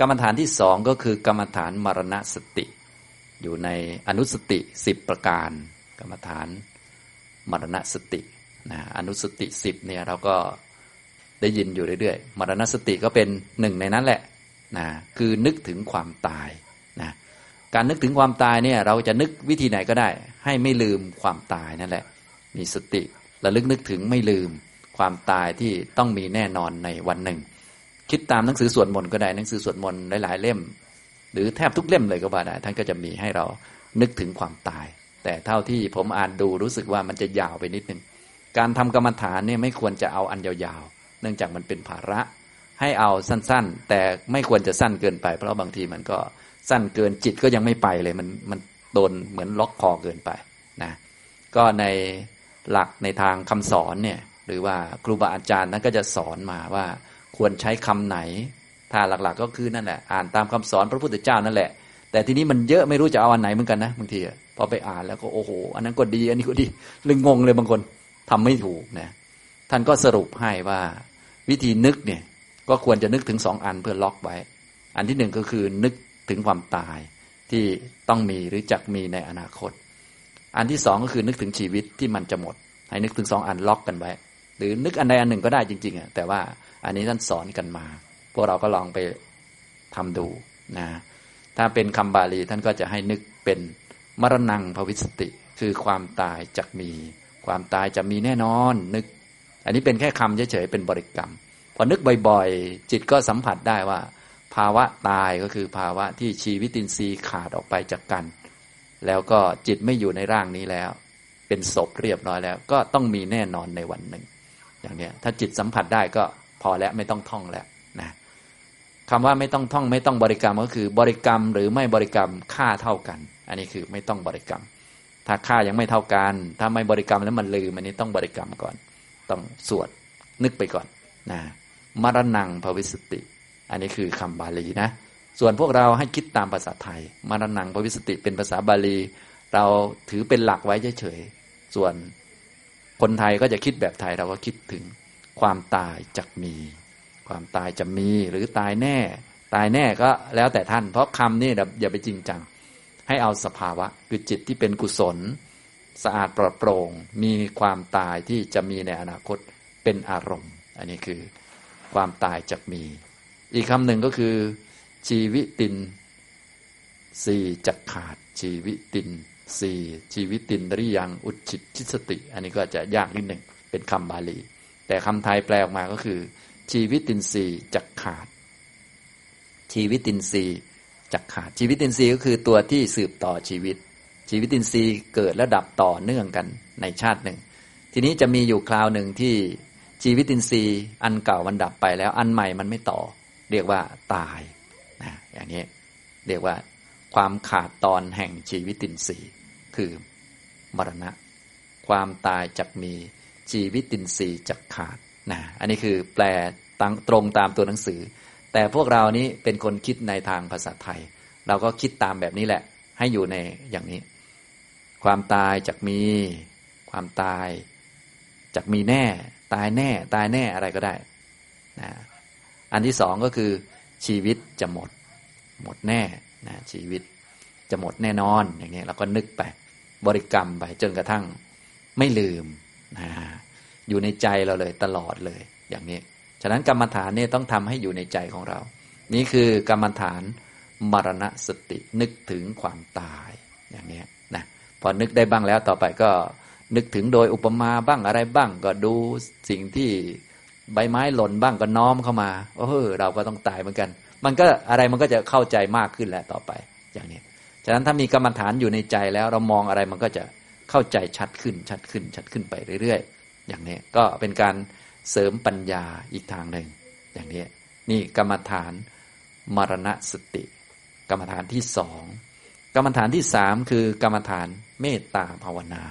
กรรมฐานที่สองก็คือกรรมฐานมรณสติ อยู่ในอนุสติสิบประการ กรรมฐานมรณสตินะอนุสติสิบเนี่ยเราก็ได้ยินอยู่เรื่อยๆ มรณสติก็เป็นหนึ่งในนั้นแหละ นะคือนึกถึงความตายนะการนึกถึงความตายเนี่ยเราจะนึกวิธีไหนก็ได้ ให้ไม่ลืมความตายนั่นแหละ มีสติระลึกนึกถึงไม่ลืมความตายที่ต้องมีแน่นอนในวันหนึ่ง คิดตามหนังสือสวดมนต์ก็ได้หนังสือสวดมนต์หลาย ๆ เล่ม หรือแทบทุกเล่มเลยก็ว่าได้ ท่านก็จะมีให้เรานึกถึงความตาย แต่เท่าที่ผมอ่านดูรู้สึกว่ามันจะยาวไปนิดนึงการทำกรรมฐานเนี่ยไม่ควรจะเอาอันยาวๆ เนื่องจากมันเป็นภาระ ให้เอาสั้นๆ แต่ไม่ควรจะสั้นเกินไป เพราะบางทีมันก็สั้นเกินจิตก็ยังไม่ไปเลยมันมันโดนเหมือนล็อกคอเกินไปนะก็ในหลักในทางคำสอนเนี่ยหรือว่าครูบาอาจารย์นั้นก็จะสอนมาว่าควรใช้คำไหน ถ้าหลักๆก็คือนั่นแหละอ่านตามคำสอนพระพุทธเจ้านั่นแหละ แต่ทีนี้มันเยอะไม่รู้จะเอาอันไหนเหมือนกันนะบางทีพอไปอ่านแล้วก็โอ้โห อันนั้นก็ดี อันนี้ก็ดีเลยงงเลยบางคนทำไม่ถูกนะท่านก็สรุปให้ว่าวิธีนึกเนี่ย ก็ควรจะนึกถึงสองอันเพื่อล็อกไว้ อันที่หนึ่งก็คือนึกถึงความตายที่ต้องมีหรือจักมีในอนาคต อันที่สองก็คือนึกถึงชีวิตที่มันจะหมด ให้นึกถึงสองอันล็อกกันไว้ หรือนึกอันใดอันหนึ่งก็ได้จริงๆอะแต่ว่าอันนี้ท่านสอนกันมา พวกเราก็ลองไปทำดูนะถ้าเป็นคำบาลีท่านก็จะให้นึกเป็นมรณงภวิสติ คือความตายจักมี ความตายจะมีแน่นอนนึก อันนี้เป็นแค่คำเฉยๆเป็นบริกรรม อนึกบ่อยๆ จิตก็สัมผัสได้ว่า ภาวะตายก็คือภาวะที่ชีวิตินทรีย์ขาดออกไปจากกัน แล้วก็จิตไม่อยู่ในร่างนี้แล้ว เป็นศพเรียบร้อยแล้ว ก็ต้องมีแน่นอนในวันหนึ่ง อย่างเนี้ยถ้าจิตสัมผัสได้ก็พอแล้วไม่ต้องท่องแล้วนะคำว่าไม่ต้องท่องไม่ต้องบริกรรมก็คือบริกรรมหรือไม่บริกรรมค่าเท่ากัน อันนี้คือไม่ต้องบริกรรม ถ้าค่ายังไม่เท่ากัน ถ้าไม่บริกรรมแล้วมันลืมอันนี้ต้องบริกรรมก่อน ต้องสวดนึกไปก่อนนะ มรณงภวิสติ อันนี้คือคำบาลีนะ ส่วนพวกเราให้คิดตามภาษาไทย มรณงภวิสติเป็นภาษาบาลี เราถือเป็นหลักไว้เฉยๆส่วนคนไทยก็จะคิดแบบไทยเราก็คิดถึงความตายจะมี ความตายจะมีหรือตายแน่ ตายแน่ก็แล้วแต่ท่าน เพราะคำนี่อย่าไปจริงจัง ให้เอาสภาวะคือจิตที่เป็นกุศล สะอาดปลอดโปร่ง มีความตายที่จะมีในอนาคตเป็นอารมณ์ อันนี้คือ ความตายจะมี อีกคำหนึ่งก็คือ ชีวิตินสี่จักขาด ชีวิตินสี่ชีวิตินริยังอุจิตชิสติ อันนี้ก็จะยากนิดหนึ่งเป็นคำบาลี แต่คำไทยแปลออกมาก็คือ ชีวิตินสี่จักขาด ชีวิตินสี่จักขาด ชีวิตินทรีย์ก็คือตัวที่สืบต่อชีวิต ชีวิตินทรีย์เกิดและดับต่อเนื่องกันในชาติหนึ่ง ทีนี้จะมีอยู่คราวหนึ่งที่ ชีวิตินทรีย์ อันเก่ามันดับไปแล้ว อันใหม่มันไม่ต่อ เรียกว่าตายนะอย่างนี้เรียกว่าความขาดตอนแห่งชีวิตินทรีย์ คือมรณะ ความตายจักมีชีวิตินทรีย์จักขาดนะอันนี้คือแปลตรงตามตัวหนังสือ แต่พวกเรานี้เป็นคนคิดในทางภาษาไทย เราก็คิดตามแบบนี้แหละ ให้อยู่ในอย่างนี้ ความตายจากมี ความตายจากมีแน่ ตายแน่ ตายแน่อะไรก็ได้นะอันที่สองก็คือ ชีวิตจะหมด หมดแน่นะชีวิตจะหมดแน่นอนอย่างนี้เราก็นึกไปบริกรรมไปจนกระทั่งไม่ลืมนะอยู่ในใจเราเลยตลอดเลย อย่างนี้ ฉะนั้นกรรมฐานเนี่ยต้องทำให้อยู่ในใจของเรา นี่คือกรรมฐานมรณสตินึกถึงความตายอย่างนี้นะพอนึกได้บ้างแล้วต่อไปก็ นึกถึงโดยอุปมาบ้างอะไรบ้าง ก็ดูสิ่งที่ใบไม้หล่นบ้างก็น้อมเข้ามาเออเราก็ต้องตายเหมือนกัน มันก็อะไรมันก็จะเข้าใจมากขึ้นแหละต่อไปอย่างนี้ฉะนั้นถ้ามีกรรมฐานอยู่ในใจแล้วเรามองอะไรมันก็จะเข้าใจชัดขึ้นชัดขึ้น ชัดขึ้นไปเรื่อย ๆ อย่างนี้ก็เป็นการเสริมปัญญาอีกทางหนึ่ง อย่างนี้นี่กรรมฐานมรณสติ กรรมฐานที่สองกรรมฐานที่สามคือกรรมฐานเมตตาภาวนา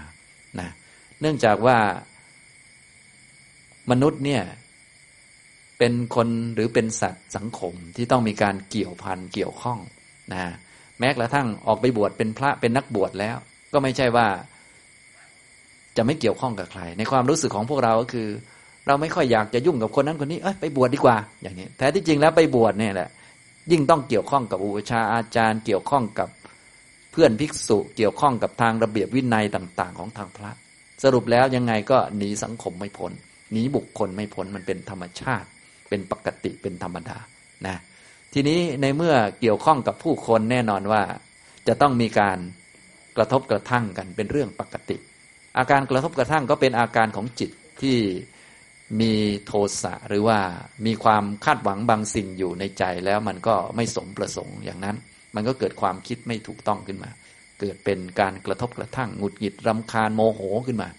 เนื่องจากว่ามนุษย์เนี่ยเป็นคนหรือเป็นสัตว์สังคมที่ต้องมีการเกี่ยวพันเกี่ยวข้องนะแม้กระทั่งออกไปบวชเป็นพระเป็นนักบวชแล้ว ก็ไม่ใช่ว่า จะไม่เกี่ยวข้องกับใคร ในความรู้สึกของพวกเราก็คือ เราไม่ค่อยอยากจะยุ่งกับคนนั้นคนนี้เอ้ยไปบวชดีกว่า อย่างนี้แท้ที่จริงแล้วไปบวชเนี่ยแหละ ยิ่งต้องเกี่ยวข้องกับอุปชาอาจารย์ เกี่ยวข้องกับเพื่อนภิกษุ เกี่ยวข้องกับทางระเบียบวินัยต่าง ๆ ของทางพระ สรุปแล้วยังไงก็หนีสังคมไม่พ้นหนีบุคคลไม่พ้นมันเป็นธรรมชาติ เป็นปกติเป็นธรรมดานะทีนี้ในเมื่อเกี่ยวข้องกับผู้คนแน่นอนว่า จะต้องมีการกระทบกระทั่งกันเป็นเรื่องปกติ อาการกระทบกระทั่งก็เป็นอาการของจิตที่มีโทสะหรือว่ามีความคาดหวังบางสิ่งอยู่ในใจแล้วมันก็ไม่สมประสงค์อย่างนั้น มันก็เกิดความคิดไม่ถูกต้องขึ้นมา เกิดเป็นการกระทบกระทั่งหงุดหงิดรำคาญโมโหขึ้นมา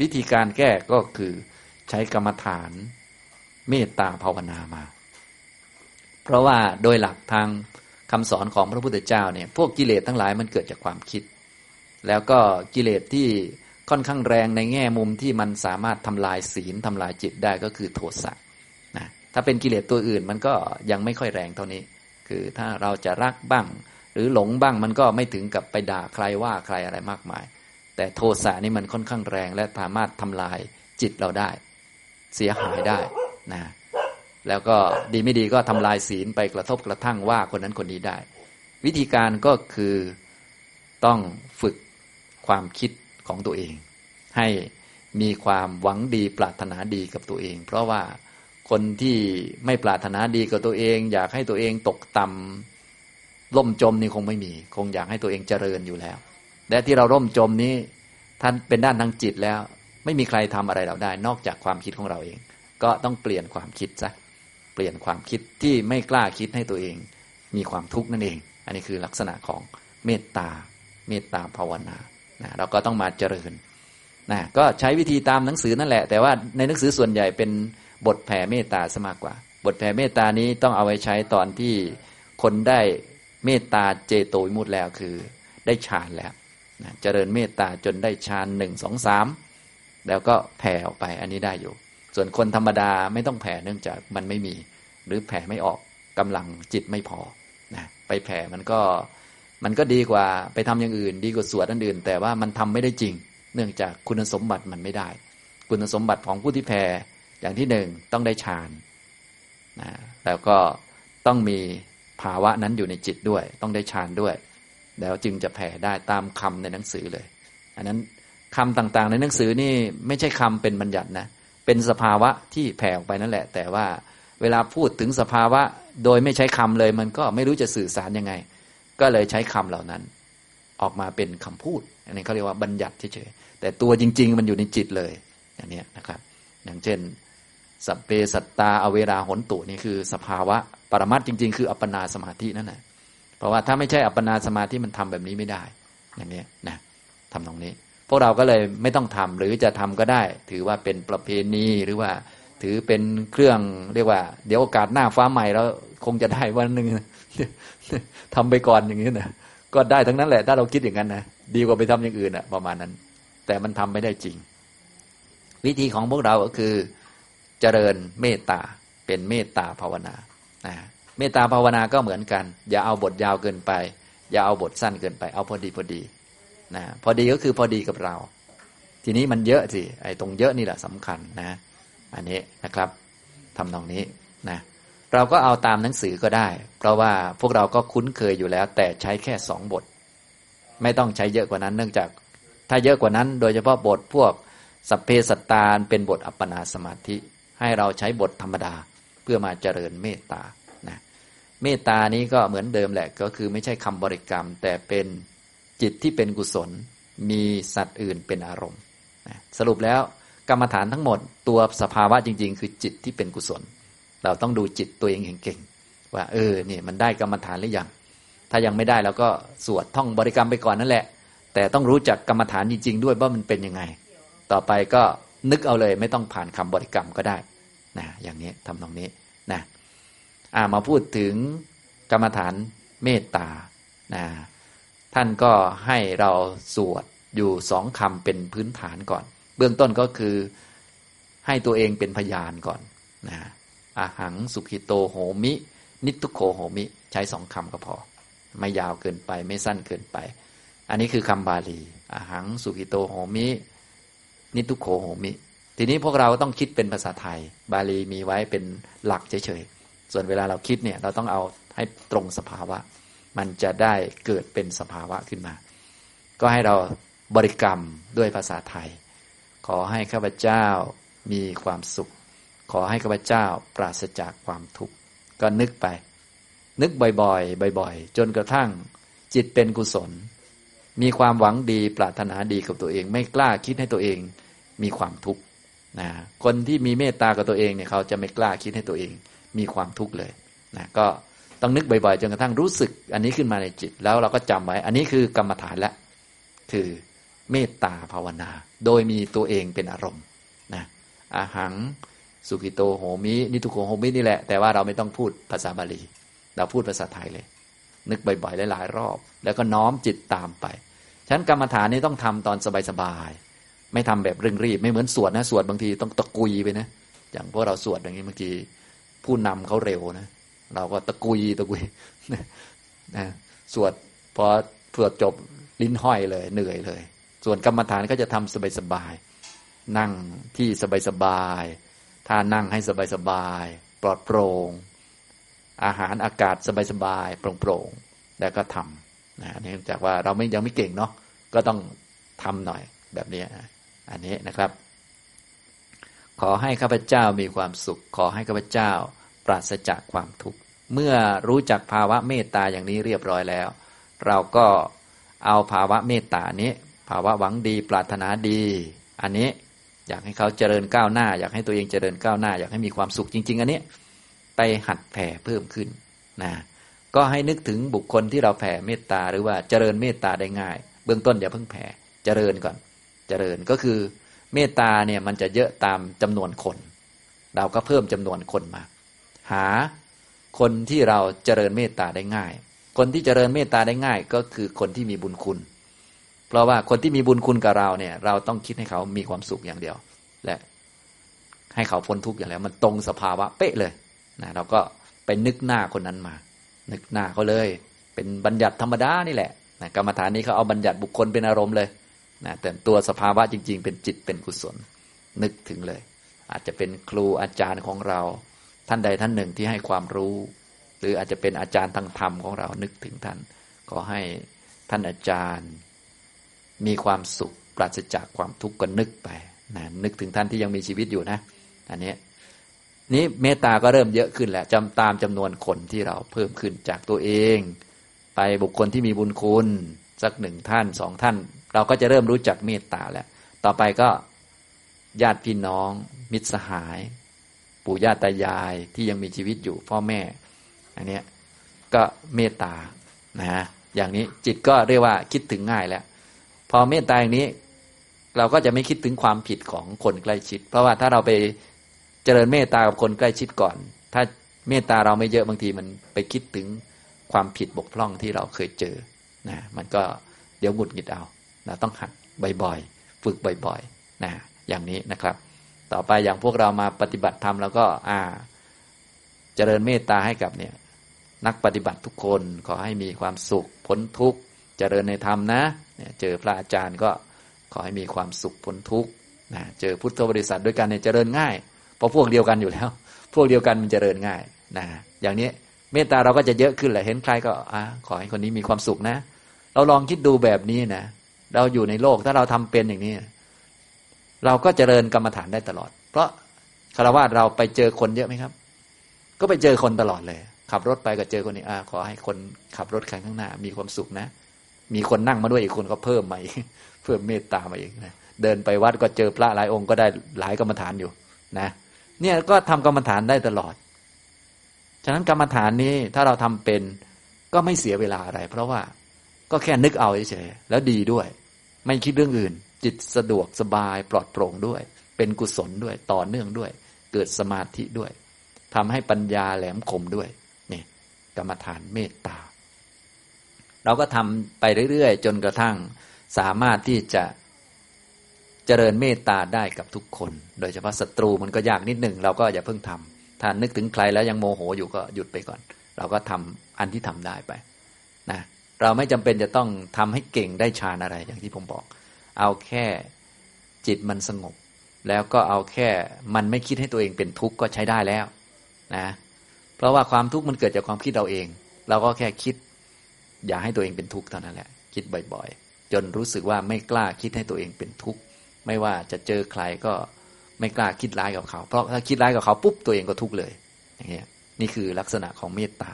วิธีการแก้ก็คือใช้กรรมฐานเมตตาภาวนามา เพราะว่าโดยหลักทางคำสอนของพระพุทธเจ้าเนี่ยพวกกิเลสทั้งหลายมันเกิดจากความคิด แล้วก็กิเลสที่ค่อนข้างแรงในแง่มุมที่มันสามารถทำลายศีลทำลายจิตได้ก็คือโทสะนะถ้าเป็นกิเลสตัวอื่นมันก็ยังไม่ค่อยแรงเท่านี้ คือถ้าเราจะรักบ้าง หรือหลงบ้างมันก็ไม่ถึงกับไปด่าใครว่าใครอะไรมากมาย แต่โทสะนี่มันค่อนข้างแรง และสามารถทำลายจิตเราได้ เสียหายได้นะแล้วก็ดีไม่ดีก็ทำลายศีลไปกระทบกระทั่งว่าคนนั้นคนนี้ได้ วิธีการก็คือต้องฝึกความคิดของตัวเอง ให้มีความหวังดีปรารถนาดีกับตัวเอง เพราะว่าคนที่ไม่ปรารถนาดีกับตัวเอง อยากให้ตัวเองตกต่ำ ล่มจมนี่คงไม่มี คงอยากให้ตัวเองเจริญอยู่แล้ว และที่เราล่มจมนี้ ท่านเป็นด้านทางจิตแล้ว ไม่มีใครทำอะไรเราได้ นอกจากความคิดของเราเอง ก็ต้องเปลี่ยนความคิดซะเปลี่ยนความคิดที่ไม่กล้าคิดให้ตัวเอง มีความทุกข์นั่นเอง อันนี้คือลักษณะของเมตตา เมตตาภาวนานะเราก็ต้องมาเจริญนะก็ใช้วิธีตามหนังสือนั่นแหละ แต่ว่าในหนังสือส่วนใหญ่เป็นบทแผ่เมตตาซะมากกว่า บทแผ่เมตตานี้ต้องเอาไว้ใช้ตอนที่คนได้ เมตตาเจโตวิมุตต์แล้วคือได้ฌานแล้วนะเจริญเมตตาจนได้ฌานหนึ่งสองสามแล้วก็แผ่ออกไปอันนี้ได้อยู่ ส่วนคนธรรมดาไม่ต้องแผ่เนื่องจากมันไม่มี หรือแผ่ไม่ออกกำลังจิตไม่พอนะไปแผ่มันก็มันก็ดีกว่าไปทำอย่างอื่น ดีกว่าสวดอันอื่น แต่ว่ามันทำไม่ได้จริง เนื่องจากคุณสมบัติมันไม่ได้ คุณสมบัติของผู้ที่แผ่อย่างที่หนึ่งต้องได้ฌานนะแล้วก็ต้องมี ภาวะนั้นอยู่ในจิตด้วย ต้องได้ฌานด้วย แล้วจึงจะแผ่ได้ตามคำในหนังสือเลย อันนั้นคำต่างๆ ในหนังสือนี่ไม่ใช่คำเป็นบัญญัตินะเป็นสภาวะที่แผ่ออกไปนั่นแหละ แต่ว่าเวลาพูดถึงสภาวะโดยไม่ใช้คำเลย มันก็ไม่รู้จะสื่อสารยังไง ก็เลยใช้คำเหล่านั้น ออกมาเป็นคำพูด อันนี้เขาเรียกว่าบัญญัติเฉยๆแต่ตัวจริง ๆ มันอยู่ในจิตเลย อย่างนี้นะครับ อย่างเช่น สัพเพสัตตาอเวราหนตุนี่คือสภาวะปรมัตจริง ๆ คืออัปปนาสมาธินั่นแหละเพราะว่าถ้าไม่ใช่อัปปนาสมาธิมันทำแบบนี้ไม่ได้ อย่างนี้นะทำตรงนี้ พวกเราก็เลยไม่ต้องทำหรือจะทำก็ได้ ถือว่าเป็นประเพณีหรือว่า ถือเป็นเครื่องเรียกว่า เดี๋ยวโอกาสหน้าฟ้าใหม่แล้วคงจะได้วันหนึ่งทำไปก่อนอย่างนี้นะก็ได้ทั้งนั้นแหละ ถ้าเราคิดอย่างนั้นนะดีกว่าไปทำอย่างอื่นอะประมาณนั้น แต่มันทำไม่ได้จริง วิธีของพวกเราก็คือ เจริญเมตตาเป็นเมตตาภาวนาเมตตาภาวนาก็เหมือนกัน อย่าเอาบทยาวเกินไป อย่าเอาบทสั้นเกินไป เอาพอดีพอดีนะพอดีก็คือพอดีกับเรา ทีนี้มันเยอะสิไอ้ตรงเยอะนี่แหละสำคัญนะ อันนี้นะครับทำตรงนี้นะเราก็เอาตามหนังสือก็ได้ เพราะว่าพวกเราก็คุ้นเคยอยู่แล้ว แต่ใช้แค่สองบท ไม่ต้องใช้เยอะกว่านั้น เนื่องจากถ้าเยอะกว่านั้น โดยเฉพาะบทพวกสัพเพสัตตาเป็นบทอัปปนาสมาธิ ให้เราใช้บทธรรมดาเพื่อมาเจริญเมตตานะเมตตานี้ก็เหมือนเดิมแหละก็คือไม่ใช่คำบริกรรม แต่เป็นจิตที่เป็นกุศล มีสัตว์อื่นเป็นอารมณ์สรุปแล้วกรรมฐานทั้งหมดตัวสภาวะจริง ๆ คือจิตที่เป็นกุศล เราต้องดูจิตตัวเองเก่งๆว่า เออเนี่ยมันได้กรรมฐานหรือยังถ้ายังไม่ได้เราก็สวดท่องบริกรรมไปก่อนนั่นแหละ แต่ต้องรู้จักกรรมฐานจริง ๆ ด้วยว่ามันเป็นยังไง ต่อไปก็ นึกเอาเลย ไม่ต้องผ่านคำบริกรรมก็ได้นะอย่างนี้ทำตรงนี้นะอ่ามาพูดถึงกรรมฐานเมตตานะท่านก็ให้เราสวดอยู่สองคำเป็นพื้นฐานก่อน เบื้องต้นก็คือให้ตัวเองเป็นพยานก่อนนะอาหังสุขิโตโหมิ นิทุโคโหมิ ใช้สองคำก็พอ ไม่ยาวเกินไปไม่สั้นเกินไป อันนี้คือคำบาลีอาหังสุขิโตโหมิ นิทุโคโหมิ ทีนี้พวกเราต้องคิดเป็นภาษาไทย บาลีมีไว้เป็นหลักเฉยๆ ส่วนเวลาเราคิดเนี่ยเราต้องเอาให้ตรงสภาวะ มันจะได้เกิดเป็นสภาวะขึ้นมา ก็ให้เราบริกรรมด้วยภาษาไทย ขอให้ข้าพเจ้ามีความสุข ขอให้ข้าพเจ้าปราศจากความทุกข์ก็นึกไป นึกบ่อยๆ บ่อยๆ จนกระทั่งจิตเป็นกุศล มีความหวังดีปรารถนาดีกับตัวเอง ไม่กล้าคิดให้ตัวเอง มีความทุกข์นะคนที่มีเมตตากับตัวเองเนี่ยเขาจะไม่กล้าคิดให้ตัวเองมีความทุกข์เลยนะก็ต้องนึกบ่อยๆจนกระทั่งรู้สึก อันนี้ขึ้นมาในจิตแล้วเราก็จำไว้ อันนี้คือกรรมฐานล้วคือเมตตาภาวนา โดยมีตัวเองเป็นอารมณ์นะอาหังสุขิโตโหมินิทุโกโหมินี่แหละ แต่ว่าเราไม่ต้องพูดภาษาบาลี เราพูดภาษาไทยเลย นึกบ่อยๆหลายๆรอบ แล้วก็น้อมจิตตามไปฉะนั้นกรรมฐานนี้ต้องทำตอนสบายๆ ไม่ทำแบบเร่งรีบ ไม่เหมือนสวดนะสวดบางทีต้องตะกุยไปนะอย่างพวกเราสวดอย่างนี้บางทีผู้นำเขาเร็วนะเราก็ตะกุยตะกุยนะสวดพอสวดจบลิ้นห้อยเลย เหนื่อยเลย ส่วนกรรมฐานก็จะทำสบายๆนั่งที่สบายๆถ้านั่งให้สบายๆปลอดโปร่งอาหารอากาศสบายๆโปร่งๆแล้วก็ทำนะเนื่องจากว่าเราไม่ยังไม่เก่งเนาะก็ต้องทำหน่อยแบบนี้ อันนี้นะครับ ขอให้ข้าพเจ้ามีความสุข ขอให้ข้าพเจ้าปราศจากความทุกข์เมื่อรู้จักภาวะเมตตาอย่างนี้เรียบร้อยแล้ว เราก็เอาภาวะเมตตานี้ ภาวะหวังดีปรารถนาดี อันนี้อยากให้เขาเจริญก้าวหน้า อยากให้ตัวเองเจริญก้าวหน้า อยากให้มีความสุขจริง ๆ อันนี้ไปหัดแผ่เพิ่มขึ้นนะก็ให้นึกถึงบุคคลที่เราแผ่เมตตาหรือว่าเจริญเมตตาได้ง่าย เบื้องต้นอย่าเพิ่งแผ่เจริญก่อน เจริญก็คือเมตตาเนี่ยมันจะเยอะตามจำนวนคน เราก็เพิ่มจำนวนคนมา หาคนที่เราเจริญเมตตาได้ง่าย คนที่เจริญเมตตาได้ง่าย ก็คือคนที่มีบุญคุณ เพราะว่าคนที่มีบุญคุณกับเราเนี่ย เราต้องคิดให้เขามีความสุขอย่างเดียว และให้เขาพ้นทุกข์อย่างแล้ว มันตรงสภาวะเป๊ะเลยนะเราก็ไปนึกหน้าคนนั้นมา นึกหน้าเขาเลย เป็นบัญญัติธรรมดานี่แหละนะกรรมฐานนี้เขาเอาบัญญัติบุคคลเป็นอารมณ์เลย นะแต่ตัวสภาวะจริง ๆ เป็นจิตเป็นกุศล นึกถึงเลย อาจจะเป็นครูอาจารย์ของเรา ท่านใดท่านหนึ่งที่ให้ความรู้ หรืออาจจะเป็นอาจารย์ทางธรรมของเรานึกถึงท่าน ขอให้ท่านอาจารย์ มีความสุขปราศจากความทุกข์ก็นึกไปนะนึกถึงท่านที่ยังมีชีวิตอยู่นะ อันนี้นี้เมตตาก็เริ่มเยอะขึ้นแหละจำตามจำนวนคนที่เราเพิ่มขึ้นจากตัวเอง ไปบุคคลที่มีบุญคุณสักหนึ่งท่านสองท่าน เราก็จะเริ่มรู้จักเมตตาแล้ว ต่อไปก็ญาติพี่น้อง มิตรสหาย ปู่ย่าตายายที่ยังมีชีวิตอยู่พ่อแม่ อันนี้ก็เมตตานะอย่างนี้จิตก็เรียกว่าคิดถึงง่ายแล้ว พอเมตตาอย่างนี้ เราก็จะไม่คิดถึงความผิดของคนใกล้ชิด เพราะว่าถ้าเราไปเจริญเมตตากับคนใกล้ชิดก่อน ถ้าเมตตาเราไม่เยอะบางทีมันไปคิดถึงความผิดบกพร่องที่เราเคยเจอนะมันก็เดี๋ยวหงุดหงิดเอา เราต้องหัดบ่อยๆ ฝึกบ่อยๆนะอย่างนี้นะครับ ต่อไปอย่างพวกเรามาปฏิบัติธรรมแล้วก็อ่า เจริญเมตตาให้กับเนี่ย นักปฏิบัติทุกคนขอให้มีความสุขพ้นทุกข์เจริญในธรรมนะเนี่ยเจอพระอาจารย์ก็ขอให้มีความสุขพ้นทุกข์นะเจอพุทธบริษัทด้วยกันเนี่ยเจริญง่าย เพราะพวกเดียวกันอยู่แล้ว พวกเดียวกันมันเจริญง่ายนะอย่างนี้เมตตาเราก็จะเยอะขึ้นแหละเห็นใครก็อ่าขอให้คนนี้มีความสุขนะ เราลองคิดดูแบบนี้นะ เราอยู่ในโลกถ้าเราทำเป็นอย่างนี้ เราก็เจริญกรรมฐานได้ตลอด เพราะคารวะเราไปเจอคนเยอะไหมครับ ก็ไปเจอคนตลอดเลย ขับรถไปก็เจอคนนี้อ่าขอให้คนขับรถคันข้างหน้า มีความสุขนะ มีคนนั่งมาด้วยอีกคนก็เพิ่มมาอีกเพิ่มเมตตามาอีกนะเดินไปวัดก็เจอพระหลายองค์ก็ได้หลายกรรมฐานอยู่นะเนี่ยก็ทำกรรมฐานได้ตลอด ฉะนั้นกรรมฐานนี้ถ้าเราทำเป็นก็ไม่เสียเวลาอะไร เพราะว่าก็แค่นึกเอาเฉยๆแล้วดีด้วย ไม่คิดเรื่องอื่น จิตสะดวกสบายปลอดโปร่งด้วย เป็นกุศลด้วยต่อเนื่องด้วย เกิดสมาธิด้วยทำให้ปัญญาแหลมคมด้วยนี่กรรมฐานเมตตา เราก็ทำไปเรื่อยๆ จนกระทั่งสามารถที่จะเจริญเมตตาได้กับทุกคน โดยเฉพาะศัตรูมันก็ยากนิดหนึ่งเราก็อย่าเพิ่งทำถ้านึกถึงใครแล้วยังโมโหอยู่ก็หยุดไปก่อน เราก็ทำอันที่ทำได้ไป นะ เราไม่จำเป็นจะต้องทำให้เก่งได้ฌานอะไร อย่างที่ผมบอก เอาแค่จิตมันสงบ แล้วก็เอาแค่มันไม่คิดให้ตัวเองเป็นทุกข์ก็ใช้ได้แล้วนะเพราะว่าความทุกข์มันเกิดจากความคิดเราเอง เราก็แค่คิด อย่าให้ตัวเองเป็นทุกข์เท่านั้นแหละคิดบ่อยๆ จนรู้สึกว่าไม่กล้าคิดให้ตัวเองเป็นทุกข์ไม่ว่าจะเจอใครก็ไม่กล้าคิดร้ายกับเขา เพราะถ้าคิดร้ายกับเขาปุ๊บตัวเองก็ทุกข์เลยอย่างเงี้ยนี่คือลักษณะของเมตตา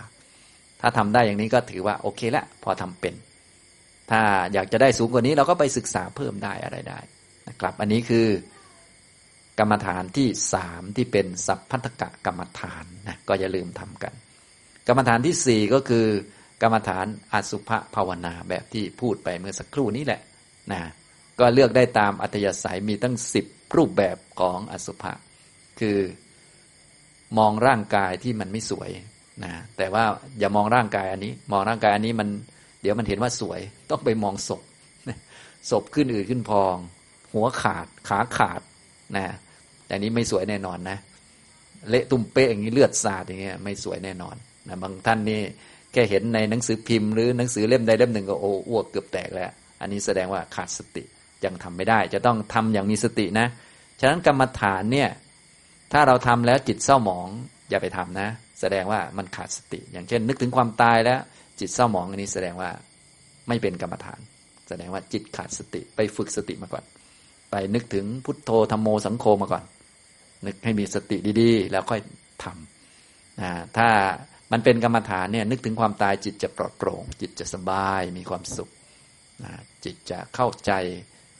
ถ้าทำได้อย่างนี้ก็ถือว่าโอเคแล้วพอทำเป็น ถ้าอยากจะได้สูงกว่านี้เราก็ไปศึกษาเพิ่มได้อะไรได้นะครับ อันนี้คือกรรมฐานที่สามที่เป็นสัพพัทธกะกรรมฐานนะก็อย่าลืมทำกัน กรรมฐานที่สี่ก็คือกรรมฐานอสุภภาวนาแบบที่พูดไปเมื่อสักครู่นี้แหละนะก็เลือกได้ตามอัธยาศัยมีตั้งสิบรูปแบบของอสุภะคือมองร่างกายที่มันไม่สวย นะแต่ว่าอย่ามองร่างกายอันนี้ มองร่างกายอันนี้มัน เดี๋ยวมันเห็นว่าสวย ต้องไปมองศพศพขึ้นอืดขึ้นพอง หัวขาดขาขาดนะอย่นี้ไม่สวยแน่นอนนะ เละตุ่มเป๊ะอย่างนี้เลือดสาดอย่างเงี้ยไม่สวยแน่นอนนะบางท่านนี่แค่เห็นในหนังสือพิมพ์หรือหนังสือเล่มใดเล่มหนึ่งก็โอ้อ้วกเกือบแตกแล้ว อันนี้แสดงว่าขาดสติยังทำไม่ได้ จะต้องทำอย่างมีสตินะ ฉะนั้นกรรมฐานเนี่ย ถ้าเราทำแล้วจิตเศร้าหมองอย่าไปทำนะ แสดงว่ามันขาดสติ อย่างเช่น นึกถึงความตายแล้ว จิตเศร้าหมองอันนี้แสดงว่าไม่เป็นกรรมฐาน แสดงว่าจิตขาดสติไปฝึกสติมาก่อน ไปนึกถึงพุทโธธรรมโมสังโฆมาก่อน นึกให้มีสติดีๆ แล้วค่อยทำนะถ้ามันเป็นกรรมฐานเนี่ยนึกถึงความตายจิตจะปลอดโปร่ง จิตจะสบายมีความสุขนะจิตจะเข้าใจ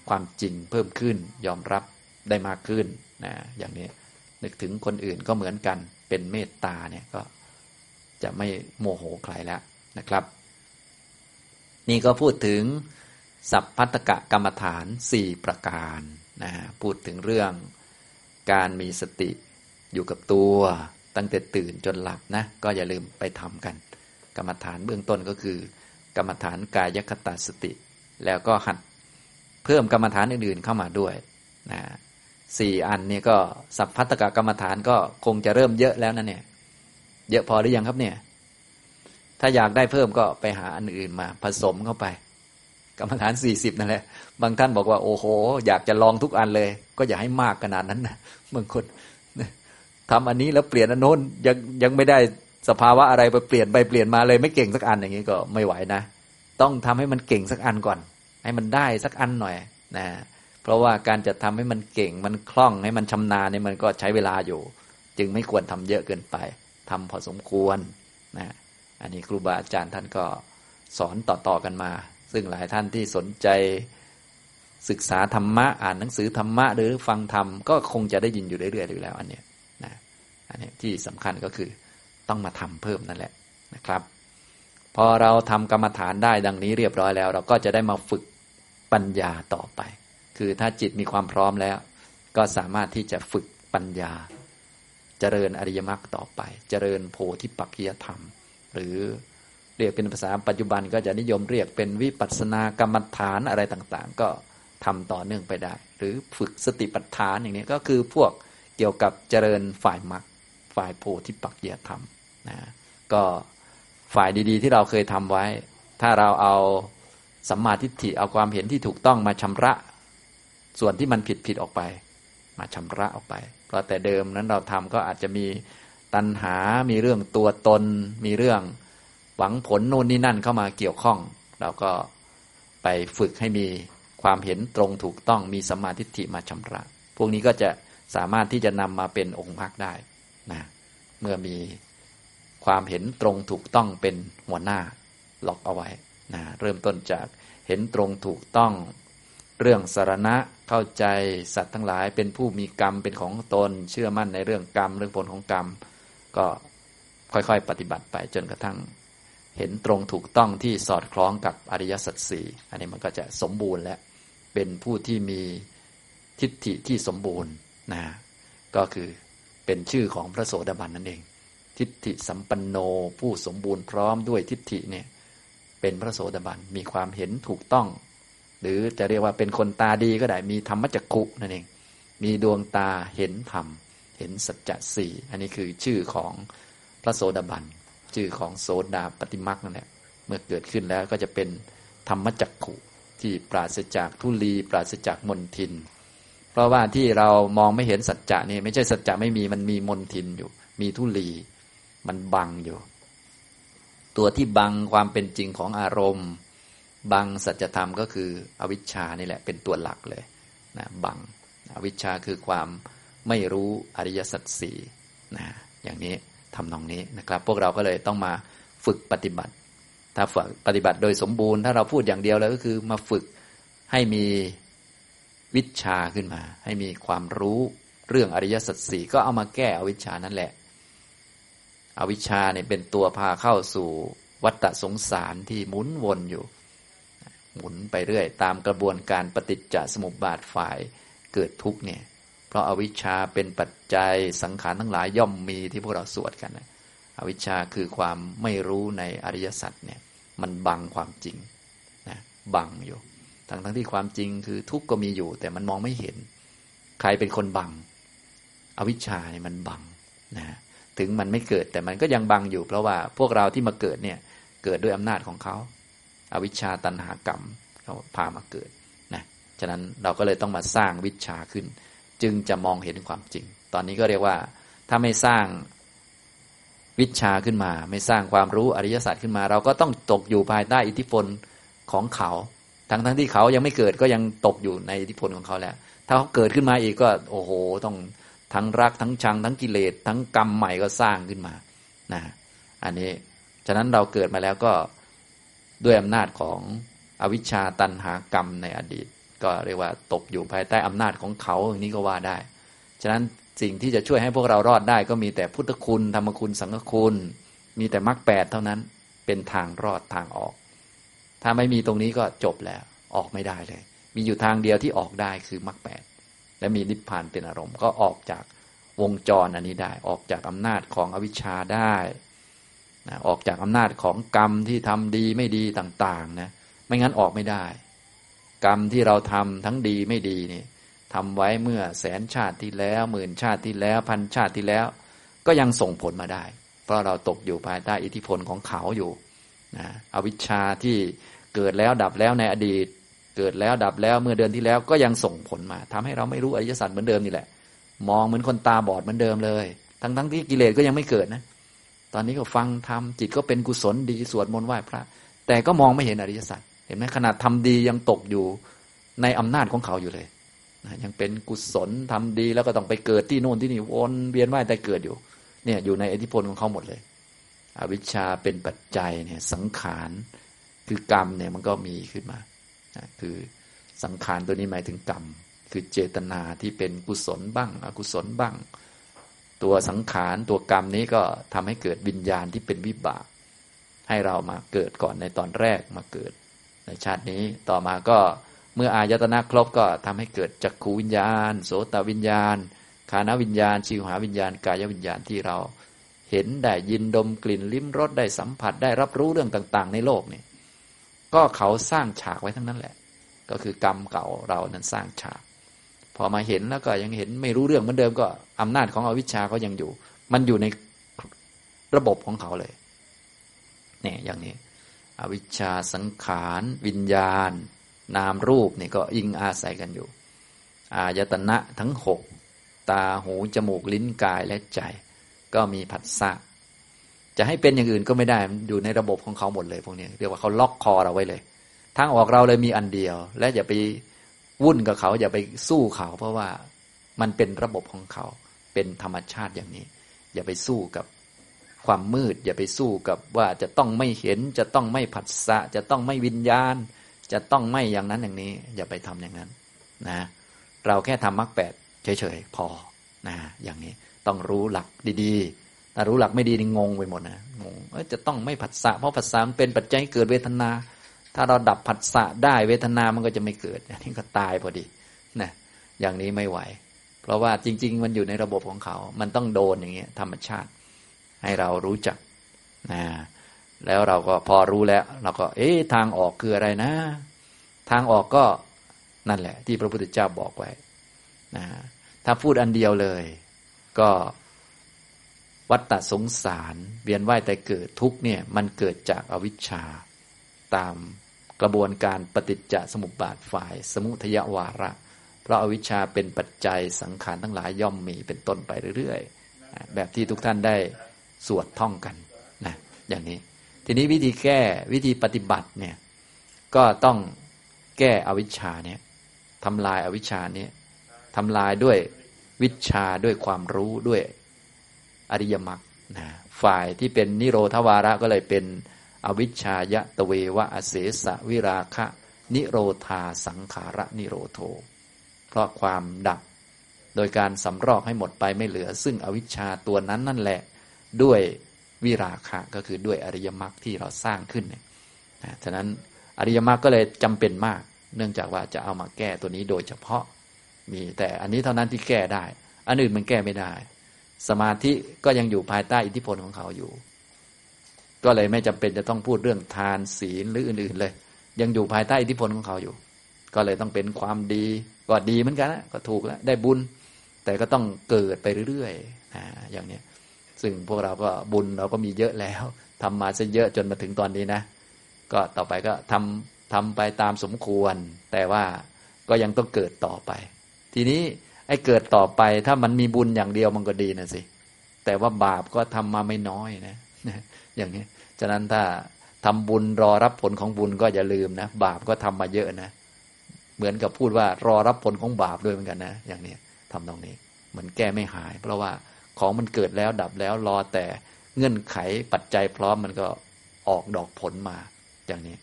ความจริงเพิ่มขึ้นยอมรับได้มากขึ้นนะอย่างนี้นึกถึงคนอื่นก็เหมือนกัน เป็นเมตตาเนี่ยก็จะไม่โมโหใครแล้วนะครับ นี่ก็พูดถึงสัพพัตกะกรรมฐานสี่ประการนะพูดถึงเรื่องการมีสติอยู่กับตัว ตั้งแต่ตื่นจนหลับนะ ก็อย่าลืมไปทำกัน กรรมฐานเบื้องต้นก็คือ กรรมฐานกายคตาสติ แล้วก็หัดเพิ่มกรรมฐานอื่นๆเข้ามาด้วยนะ สี่อันนี้ก็สัพพัตตกกรรมฐานก็คงจะเริ่มเยอะแล้วนะเนี่ย เยอะพอหรือยังครับเนี่ย ถ้าอยากได้เพิ่มก็ไปหาอันอื่นมา ผสมเข้าไป กรรมฐานสี่สิบนั่นแหละ บางท่านบอกว่า โอ้โห อยากจะลองทุกอันเลย ก็อย่าให้มากขนาดนั้นนะบางคนทำอันนี้แล้วเปลี่ยนอันโน้นยังยังไม่ได้สภาวะอะไรไปเปลี่ยนไปเปลี่ยนมาเลยไม่เก่งสักอันอย่างนี้ก็ไม่ไหวนะ ต้องทำให้มันเก่งสักอันก่อน ให้มันได้สักอันหน่อยนะ เพราะว่าการจะทำให้มันเก่งมันคล่องให้มันชำนาญเนี่ยมันก็ใช้เวลาอยู่ จึงไม่ควรทำเยอะเกินไปทำพอสมควรนะอันนี้ครูบาอาจารย์ท่านก็สอนต่อๆกันมา ซึ่งหลายท่านที่สนใจศึกษาธรรมะอ่านหนังสือธรรมะหรือฟังธรรมก็คงจะได้ยินอยู่เรื่อยๆอยู่แล้ว อันเนี้ยนะอันนี้ที่สำคัญก็คือต้องมาทำเพิ่มนั่นแหละนะครับ พอเราทำกรรมฐานได้ดังนี้เรียบร้อยแล้ว เราก็จะได้มาฝึกปัญญาต่อไป คือถ้าจิตมีความพร้อมแล้ว ก็สามารถที่จะฝึกปัญญา เจริญอริยมรรคต่อไป เจริญโพธิปักขียธรรม หรือเรียกเป็นภาษาปัจจุบันก็จะนิยมเรียกเป็นวิปัสสนากรรมฐานอะไรต่างๆ ก็ทำต่อเนื่องไปได้ หรือฝึกสติปัฏฐานอย่างนี้ก็คือพวกเกี่ยวกับเจริญฝ่ายมรรคฝ่ายโพธิปักขียธรรมนะก็ฝ่ายดีๆ ที่เราเคยทำไว้ ถ้าเราเอาสัมมาทิฏฐิเอาความเห็นที่ถูกต้องมาชำระ ส่วนที่มันผิดผิดออกไป มาชำระออกไป เพราะแต่เดิมนั้นเราทำก็อาจจะมีตัณหา มีเรื่องตัวตน มีเรื่องหวังผลโน่นนี่นั่นเข้ามาเกี่ยวข้อง เราก็ไปฝึกให้มีความเห็นตรงถูกต้องมีสมาธิิมาชำระ พวกนี้ก็จะสามารถที่จะนำมาเป็นองค์มรรคได้นะเมื่อมีความเห็นตรงถูกต้องเป็นหัวหน้าล็อกเอาไว้นะเริ่มต้นจากเห็นตรงถูกต้อง เรื่องสารณะ เข้าใจสัตว์ทั้งหลายเป็นผู้มีกรรมเป็นของตน เชื่อมั่นในเรื่องกรรมเรื่องผลของกรรม ก็ค่อยๆ ปฏิบัติไปจนกระทั่ง เห็นตรงถูกต้องที่สอดคล้องกับอริยสัจสี่อันนี้มันก็จะสมบูรณ์และเป็นผู้ที่มีทิฏฐิที่สมบูรณ์นะก็คือเป็นชื่อของพระโสดาบันนั่นเอง ทิฏฐิสัมปันโนผู้สมบูรณ์พร้อมด้วยทิฏฐิเนี่ยเป็นพระโสดาบันมีความเห็นถูกต้อง หรือจะเรียกว่าเป็นคนตาดีก็ได้มีธรรมจักขุนั่นเอง มีดวงตาเห็นธรรม เห็นสัจจะสี่อันนี้คือชื่อของพระโสดาบันชื่อของโสดาปฏิมักนั่นแหละเมื่อเกิดขึ้นแล้วก็จะเป็นธรรมจักขุที่ปราศจากทุลี ปราศจากมนทิน เพราะว่าที่เรามองไม่เห็นสัจจะนี่ไม่ใช่สัจจะไม่มีมันมีมนทินอยู่ มีทุลี มันบังอยู่ ตัวที่บังความเป็นจริงของอารมณ์ บังสัจธรรมก็คืออวิชชานี่แหละเป็นตัวหลักเลยนะบังอวิชชาคือความไม่รู้อริยสัจสี่นะอย่างนี้ทำนองนี้นะครับ พวกเราก็เลยต้องมาฝึกปฏิบัติ ถ้าฝึกปฏิบัติโดยสมบูรณ์ถ้าเราพูดอย่างเดียวแล้วก็คือมาฝึกให้มีวิชาขึ้นมา ให้มีความรู้เรื่องอริยสัจสี่ก็เอามาแก้อวิชชานั่นแหละ อวิชชาเนี่ยเป็นตัวพาเข้าสู่วัฏสงสารที่หมุนวนอยู่ หมุนไปเรื่อย ตามกระบวนการปฏิจจสมุปบาทฝ่ายเกิดทุกเนี่ย เพราะอาวิชชาเป็นปัจจัยสังขารทั้งหลายย่อมมีที่พวกเราสวดกันนะอวิชชาคือความไม่รู้ในอริยสัจเนี่ย มันบังความจริงนะบังอยู่ ทั้งทั้งที่ความจริงคือทุกข์ก็มีอยู่ แต่มันมองไม่เห็น ใครเป็นคนบัง อวิชชาเนี่ยมันบังนะถึงมันไม่เกิดแต่มันก็ยังบังอยู่ เพราะว่าพวกเราที่มาเกิดเนี่ย เกิดด้วยอำนาจของเขา อวิชชาตันหากรรมเขาพามาเกิดนะฉะนั้นเราก็เลยต้องมาสร้างวิชาขึ้น จึงจะมองเห็นความจริง ตอนนี้ก็เรียกว่า ถ้าไม่สร้างวิชาขึ้นมา ไม่สร้างความรู้อริยสัจขึ้นมา เราก็ต้องตกอยู่ภายใต้อิทธิพลของเขา ทั้งทั้งที่เขายังไม่เกิดก็ยังตกอยู่ในอิทธิพลของเขาแล้ว ถ้าเขาเกิดขึ้นมาอีกก็ โอ้โห ต้องทั้งรักทั้งชัง ทั้งกิเลสทั้งกรรมใหม่ก็สร้างขึ้นมานะอันนี้ฉะนั้นเราเกิดมาแล้วก็ ด้วยอำนาจของอวิชชาตันหากรรมในอดีต ก็เรียกว่าตกอยู่ภายใต้อำนาจของเขาอย่างนี้ก็ว่าได้ ฉะนั้นสิ่งที่จะช่วยให้พวกเรารอดได้ ก็มีแต่พุทธคุณธรรมคุณสังฆคุณ มีแต่มรรคแปดเท่านั้นเป็นทางรอดทางออก ถ้าไม่มีตรงนี้ก็จบแล้วออกไม่ได้เลย มีอยู่ทางเดียวที่ออกได้คือมรรคแปดและมีนิพพานเป็นอารมณ์ก็ออกจากวงจรอันนี้ได้ออกจากอำนาจของอวิชชาได้ นะออกจากอำนาจของกรรมที่ทำดีไม่ดีต่างๆนะไม่งั้นออกไม่ได้ กรรมที่เราทำทั้งดีไม่ดีนี่ทำไว้เมื่อแสนชาติที่แล้วหมื่นชาติที่แล้วพันชาติที่แล้ว ก็ยังส่งผลมาได้ เพราะเราตกอยู่ภายใต้อิทธิพลของเขาอยู่นะอวิชชาที่เกิดแล้วดับแล้วในอดีต เกิดแล้วดับแล้วเมื่อเดือนที่แล้วก็ยังส่งผลมาทำให้เราไม่รู้อริยสัจเหมือนเดิมนี่แหละ มองเหมือนคนตาบอดเหมือนเดิมเลย ทั้งทั้งที่กิเลสก็ยังไม่เกิดนะ ตอนนี้ก็ฟังทำจิตก็เป็นกุศลดีสวดมนต์ไหว้พระ แต่ก็มองไม่เห็นอริยสัจเห็นไหมขนาดทำดียังตกอยู่ในอำนาจของเขาอยู่เลยนะยังเป็นกุศลทำดีแล้วก็ต้องไปเกิดที่โน่นที่นี่วนเวียนว่ายแต่เกิดอยู่ เนี่ยอยู่ในอิทธิพลของเขาหมดเลย อวิชชาเป็นปัจจัยเนี่ยสังขารคือกรรมเนี่ยมันก็มีขึ้นมานะคือสังขารตัวนี้หมายถึงกรรม คือเจตนาที่เป็นกุศลบ้าง อกุศลบ้าง ตัวสังขารตัวกรรมนี้ก็ทำให้เกิดวิญญาณที่เป็นวิบาก ให้เรามาเกิดก่อนในตอนแรกมาเกิด ในชาตินี้ต่อมาก็เมื่ออายตนะครบก็ทำให้เกิดจักขูวิญญาณ โสตวิญญาณคานวิญญาณชิวหาวิญญาณกายวิญญาณที่เรา เห็นได้ยินดมกลิ่นลิ้มรสได้สัมผัสได้รับรู้เรื่องต่าง ๆ ในโลกนี่ก็เขาสร้างฉากไว้ทั้งนั้นแหละ ก็คือกรรมเก่าเรานั้นสร้างฉาก พอมาเห็นแล้วก็ยังเห็นไม่รู้เรื่องเหมือนเดิมก็อำนาจของอวิชชาก็ยังอยู่ มันอยู่ในระบบของเขาเลยเนี่ยอย่างนี้ อวิชชาสังขาร วิญญาณ นามรูปนี่ก็อิงอาศัยกันอยู่ อายตนะทั้งหกตาหูจมูกลิ้นกายและใจ ก็มีผัสสะจะให้เป็นอย่างอื่นก็ไม่ได้อยู่ในระบบของเขาหมดเลยพวกนี้เรียกว่าเขาล็อกคอเราไว้เลยทางออกเราเลยมีอันเดียว และอย่าไป วุ่นกับเขาอย่าไปสู้เขา เพราะว่ามันเป็นระบบของเขา เป็นธรรมชาติอย่างนี้ อย่าไปสู้กับความมืด อย่าไปสู้กับว่าจะต้องไม่เห็น จะต้องไม่ผัสสะ จะต้องไม่วิญญาณ จะต้องไม่อย่างนั้นอย่างนี้ อย่าไปทำอย่างนั้นนะเราแค่ทำมรรคแปดเฉยๆพอนะอย่างนี้ต้องรู้หลักดีๆ ถ้ารู้หลักไม่ดีนี่งงไปหมดนะงงจะต้องไม่ผัสสะเพราะผัสสะเป็นปัจจัยเกิดเวทนา ถ้าเราดับผัสสะได้เวทนามันก็จะไม่เกิดอันนี้ก็ตายพอดีนะอย่างนี้ไม่ไหว เพราะว่าจริง ๆ มันอยู่ในระบบของเขา มันต้องโดนอย่างเงี้ยธรรมชาติ ให้เรารู้จักนะแล้วเราก็พอรู้แล้ว เราก็ เอ๊ะทางออกคืออะไรนะ ทางออกก็นั่นแหละ ที่พระพุทธเจ้าบอกไว้นะถ้าพูดอันเดียวเลย ก็วัฏฏสงสาร เวียนว่ายแต่เกิดทุกเนี่ย มันเกิดจากอวิชชาตาม กระบวนการปฏิจจสมุปบาทฝ่าย สมุทยวาระ เพราะอาวิชชาเป็นปัจจัยสังขารทั้งหลายย่อมมีเป็นต้นไปเรื่อยๆ แบบที่ทุกท่านได้สวดท่องกันนะอย่างนี้ ทีนี้วิธีแก้วิธีปฏิบัติเนี่ยก็ต้องแก้อวิชชาเนี่ยทำลายอวิชชาเนี่ยทำลายด้วยวิชาด้วยความรู้ด้วยอริยมรรคนะฝ่ายที่เป็นนิโรธวาระก็เลยเป็น อวิชชายะตะเววะอเสสะวิราคะ นิโรธาสังขารนิโรโท เพราะความดับ โดยการสำรอกให้หมดไปไม่เหลือ ซึ่งอวิชชาตัวนั้นนั่นแหละ ด้วยวิราคะก็คือด้วยอริยมรรคที่เราสร้างขึ้นเนี่ยฉะนั้นอริยมรรคก็เลยจำเป็นมาก เนื่องจากว่าจะเอามาแก้ตัวนี้โดยเฉพาะมีแต่อันนี้เท่านั้นที่แก้ได้ อันอื่นมันแก้ไม่ได้ สมาธิก็ยังอยู่ภายใต้อิทธิพลของเขาอยู่ ก็เลยไม่จำเป็นจะต้องพูดเรื่องทานศีลหรืออื่นๆเลย ยังอยู่ภายใต้อิทธิพลของเขาอยู่ ก็เลยต้องเป็นความดีก็ดีเหมือนกันนะก็ถูกแล้วได้บุญ แต่ก็ต้องเกิดไปเรื่อยๆนะอย่างนี้ซึ่งพวกเราก็บุญเราก็มีเยอะแล้วทำมาซะเยอะจนมาถึงตอนนี้นะ ก็ต่อไปก็ทำทำไปตามสมควร แต่ว่าก็ยังต้องเกิดต่อไป ทีนี้ไอ้เกิดต่อไปถ้ามันมีบุญอย่างเดียวมันก็ดีนะสิแต่ว่าบาปก็ทำมาไม่น้อยนะอย่างนี้ ฉะนั้นถ้าทำบุญรอรับผลของบุญก็อย่าลืมนะ บาปก็ทำมาเยอะนะ เหมือนกับพูดว่ารอรับผลของบาปด้วยเหมือนกันนะ อย่างนี้ทำตรงนี้ มันแก้ไม่หาย เพราะว่าของมันเกิดแล้วดับแล้วรอแต่เงื่อนไขปัจจัยพร้อมมันก็ออกดอกผลมาอย่างนี้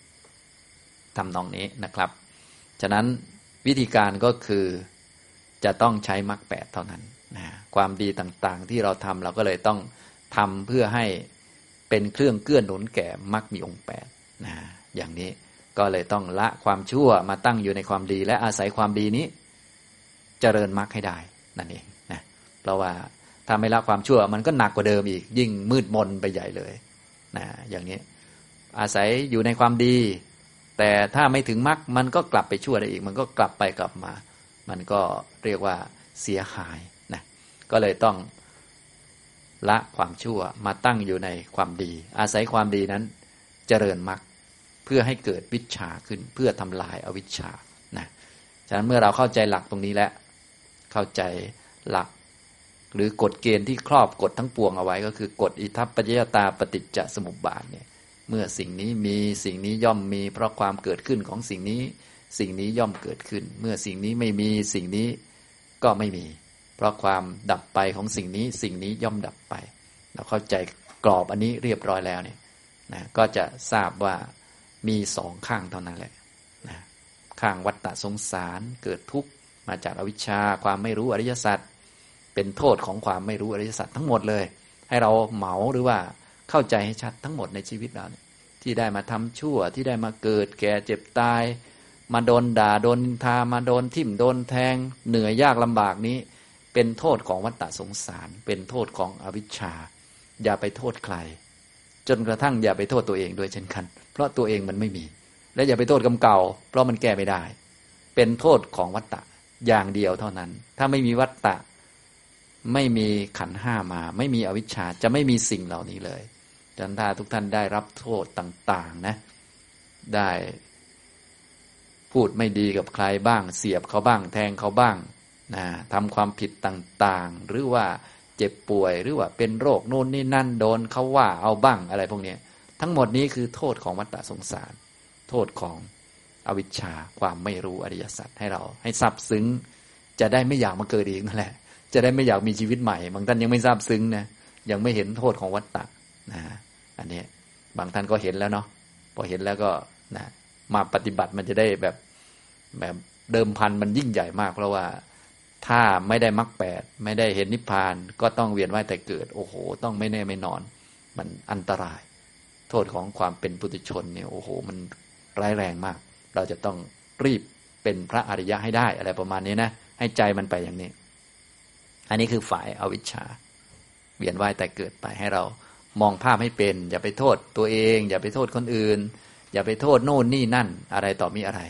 ทำตรงนี้นะครับ ฉะนั้นวิธีการก็คือจะต้องใช้มรรคแปดเท่านั้นนะความดีต่างๆ ที่เราทำเราก็เลยต้องทำเพื่อให้ เป็นเครื่องเกื้อหนุนแก่มรรคมีองค์แปดนะอย่างนี้ก็เลยต้องละความชั่วมาตั้งอยู่ในความดี และอาศัยความดีนี้ เจริญมรรคให้ได้นั่นเองนะเพราะว่าถ้าไม่ละความชั่วมันก็หนักกว่าเดิมอีก ยิ่งมืดมนไปใหญ่เลยนะอย่างนี้อาศัยอยู่ในความดี แต่ถ้าไม่ถึงมรรคมันก็กลับไปชั่วได้อีก มันก็กลับไปกลับมา มันก็เรียกว่าเสียหายนะก็เลยต้อง ละความชั่วมาตั้งอยู่ในความดี อาศัยความดีนั้นเจริญมรรคเพื่อให้เกิดวิชาขึ้นเพื่อทำลายอวิชชานะฉะนั้นเมื่อเราเข้าใจหลักตรงนี้แล้วเข้าใจหลัก หรือกฎเกณฑ์ที่ครอบกฎทั้งปวงเอาไว้ ก็คือกฎอิทัปปัจจยตาปฏิจจสมุปบาทเนี่ยเมื่อสิ่งนี้มีสิ่งนี้ย่อมมี เพราะความเกิดขึ้นของสิ่งนี้ สิ่งนี้ย่อมเกิดขึ้น เมื่อสิ่งนี้ไม่มีสิ่งนี้ก็ไม่มี เพราะความดับไปของสิ่งนี้สิ่งนี้ย่อมดับไป เราเข้าใจกรอบอันนี้เรียบร้อยแล้วเนี่ยนะก็จะทราบว่ามีสองข้างเท่านั้นแหละนะข้างวัฏฏะสงสารเกิดทุกข์มาจากอวิชชาความไม่รู้อริยสัจเป็นโทษของความไม่รู้อริยสัจทั้งหมดเลย ให้เราเหมาหรือว่าเข้าใจให้ชัดทั้งหมดในชีวิตเราเนี่ยที่ได้มาทำชั่วที่ได้มาเกิดแก่เจ็บตาย มาโดนด่าโดนทามาโดนทิ่มโดนแทง เหนื่อยยากลำบากนี้ เป็นโทษของวัฏฏะสงสาร เป็นโทษของอวิชชา อย่าไปโทษใคร จนกระทั่งอย่าไปโทษตัวเองด้วยเช่นกัน เพราะตัวเองมันไม่มี และอย่าไปโทษกรรมเก่า เพราะมันแก้ไม่ได้ เป็นโทษของวัฏฏะอย่างเดียวเท่านั้น ถ้าไม่มีวัฏฏะไม่มีขันห้ามา ไม่มีอวิชชาจะไม่มีสิ่งเหล่านี้เลยจันทาทุกท่านได้รับโทษต่างๆนะ ได้พูดไม่ดีกับใครบ้าง เสียบเขาบ้าง แทงเขาบ้าง นะทำความผิดต่างๆ หรือว่าเจ็บป่วยหรือว่าเป็นโรคโน่นนี่นั่นโดนเขาว่าเอาบ้างอะไรพวกนี้ทั้งหมดนี้คือโทษของวัฏสงสาร โทษของอวิชชาความไม่รู้อริยสัจให้เราให้ทราบซึ้ง จะได้ไม่อยากมาเกิดอีกนั่นแหละ จะได้ไม่อยากมีชีวิตใหม่ บางท่านยังไม่ทราบซึ้งนะยังไม่เห็นโทษของวัฏฏะนะอันนี้บางท่านก็เห็นแล้วเนาะพอเห็นแล้วก็นะมาปฏิบัติมันจะได้แบบแบบเดิมพันมันยิ่งใหญ่มาก เพราะว่า ถ้าไม่ได้มรรคแปดไม่ได้เห็นนิพพานก็ต้องเวียนว่ายแต่เกิด โอ้โห ต้องไม่แน่ไม่นอน มันอันตราย โทษของความเป็นปุถุชนเนี่ยโอ้โห มันร้ายแรงมาก เราจะต้องรีบเป็นพระอริยะให้ได้อะไรประมาณนี้นะ ให้ใจมันไปอย่างนี้ อันนี้คือฝ่ายอาวิชชา เวียนว่ายแต่เกิดไปให้เรามองภาพให้เป็น อย่าไปโทษตัวเอง อย่าไปโทษคนอื่น อย่าไปโทษโน่นนี่นั่นอะไรต่อมีอะไร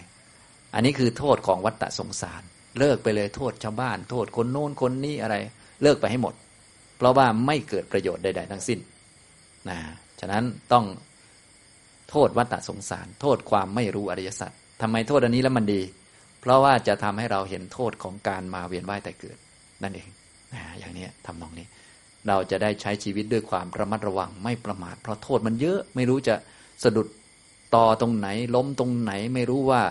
อันนี้คือโทษของวัฏฏะสงสาร เลิกไปเลยโทษชาวบ้าน โทษคนโน้นคนนี้อะไร เลิกไปให้หมด เพราะว่าไม่เกิดประโยชน์ใดๆทั้งสิ้นนะฉะนั้นต้องโทษวัฏสงสาร โทษความไม่รู้อริยสัจทำไมโทษอันนี้แล้วมันดี เพราะว่าจะทำให้เราเห็นโทษของการมาเวียนว่ายแต่เกิด นั่นเองนะอย่างนี้ทำนองนี้ เราจะได้ใช้ชีวิตด้วยความระมัดระวังไม่ประมาท เพราะโทษมันเยอะไม่รู้จะสะดุดต่อตรงไหน ล้มตรงไหน ไม่รู้ว่า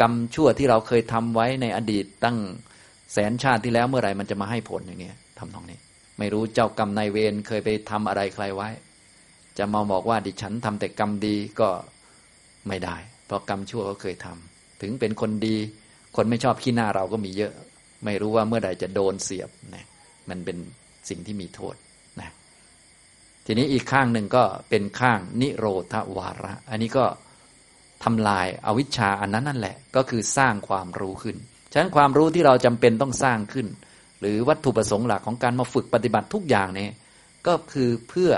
กรรมชั่วที่เราเคยทำไว้ในอดีตตั้งแสนชาติที่แล้วเมื่อไหร่มันจะมาให้ผลอย่างนี้ทำนองนี้ ไม่รู้เจ้ากรรมนายเวรเคยไปทำอะไรใครไว้ จะมาบอกว่าดิฉันทำแต่กรรมดีก็ไม่ได้ เพราะกรรมชั่วก็เคยทำถึงเป็นคนดี คนไม่ชอบขี้หน้าเราก็มีเยอะ ไม่รู้ว่าเมื่อใดจะโดนเสียบนะมันเป็นสิ่งที่มีโทษนะทีนี้อีกข้างหนึ่งก็เป็นข้างนิโรธวาระ อันนี้ก็ ทำลายอาวิชชาอันนั้นนั่นแหละ ก็คือสร้างความรู้ขึ้น ฉะนั้นความรู้ที่เราจำเป็นต้องสร้างขึ้น หรือวัตถุประสงค์หลักของการมาฝึกปฏิบัติทุกอย่างเนี้ก็คือเพื่อ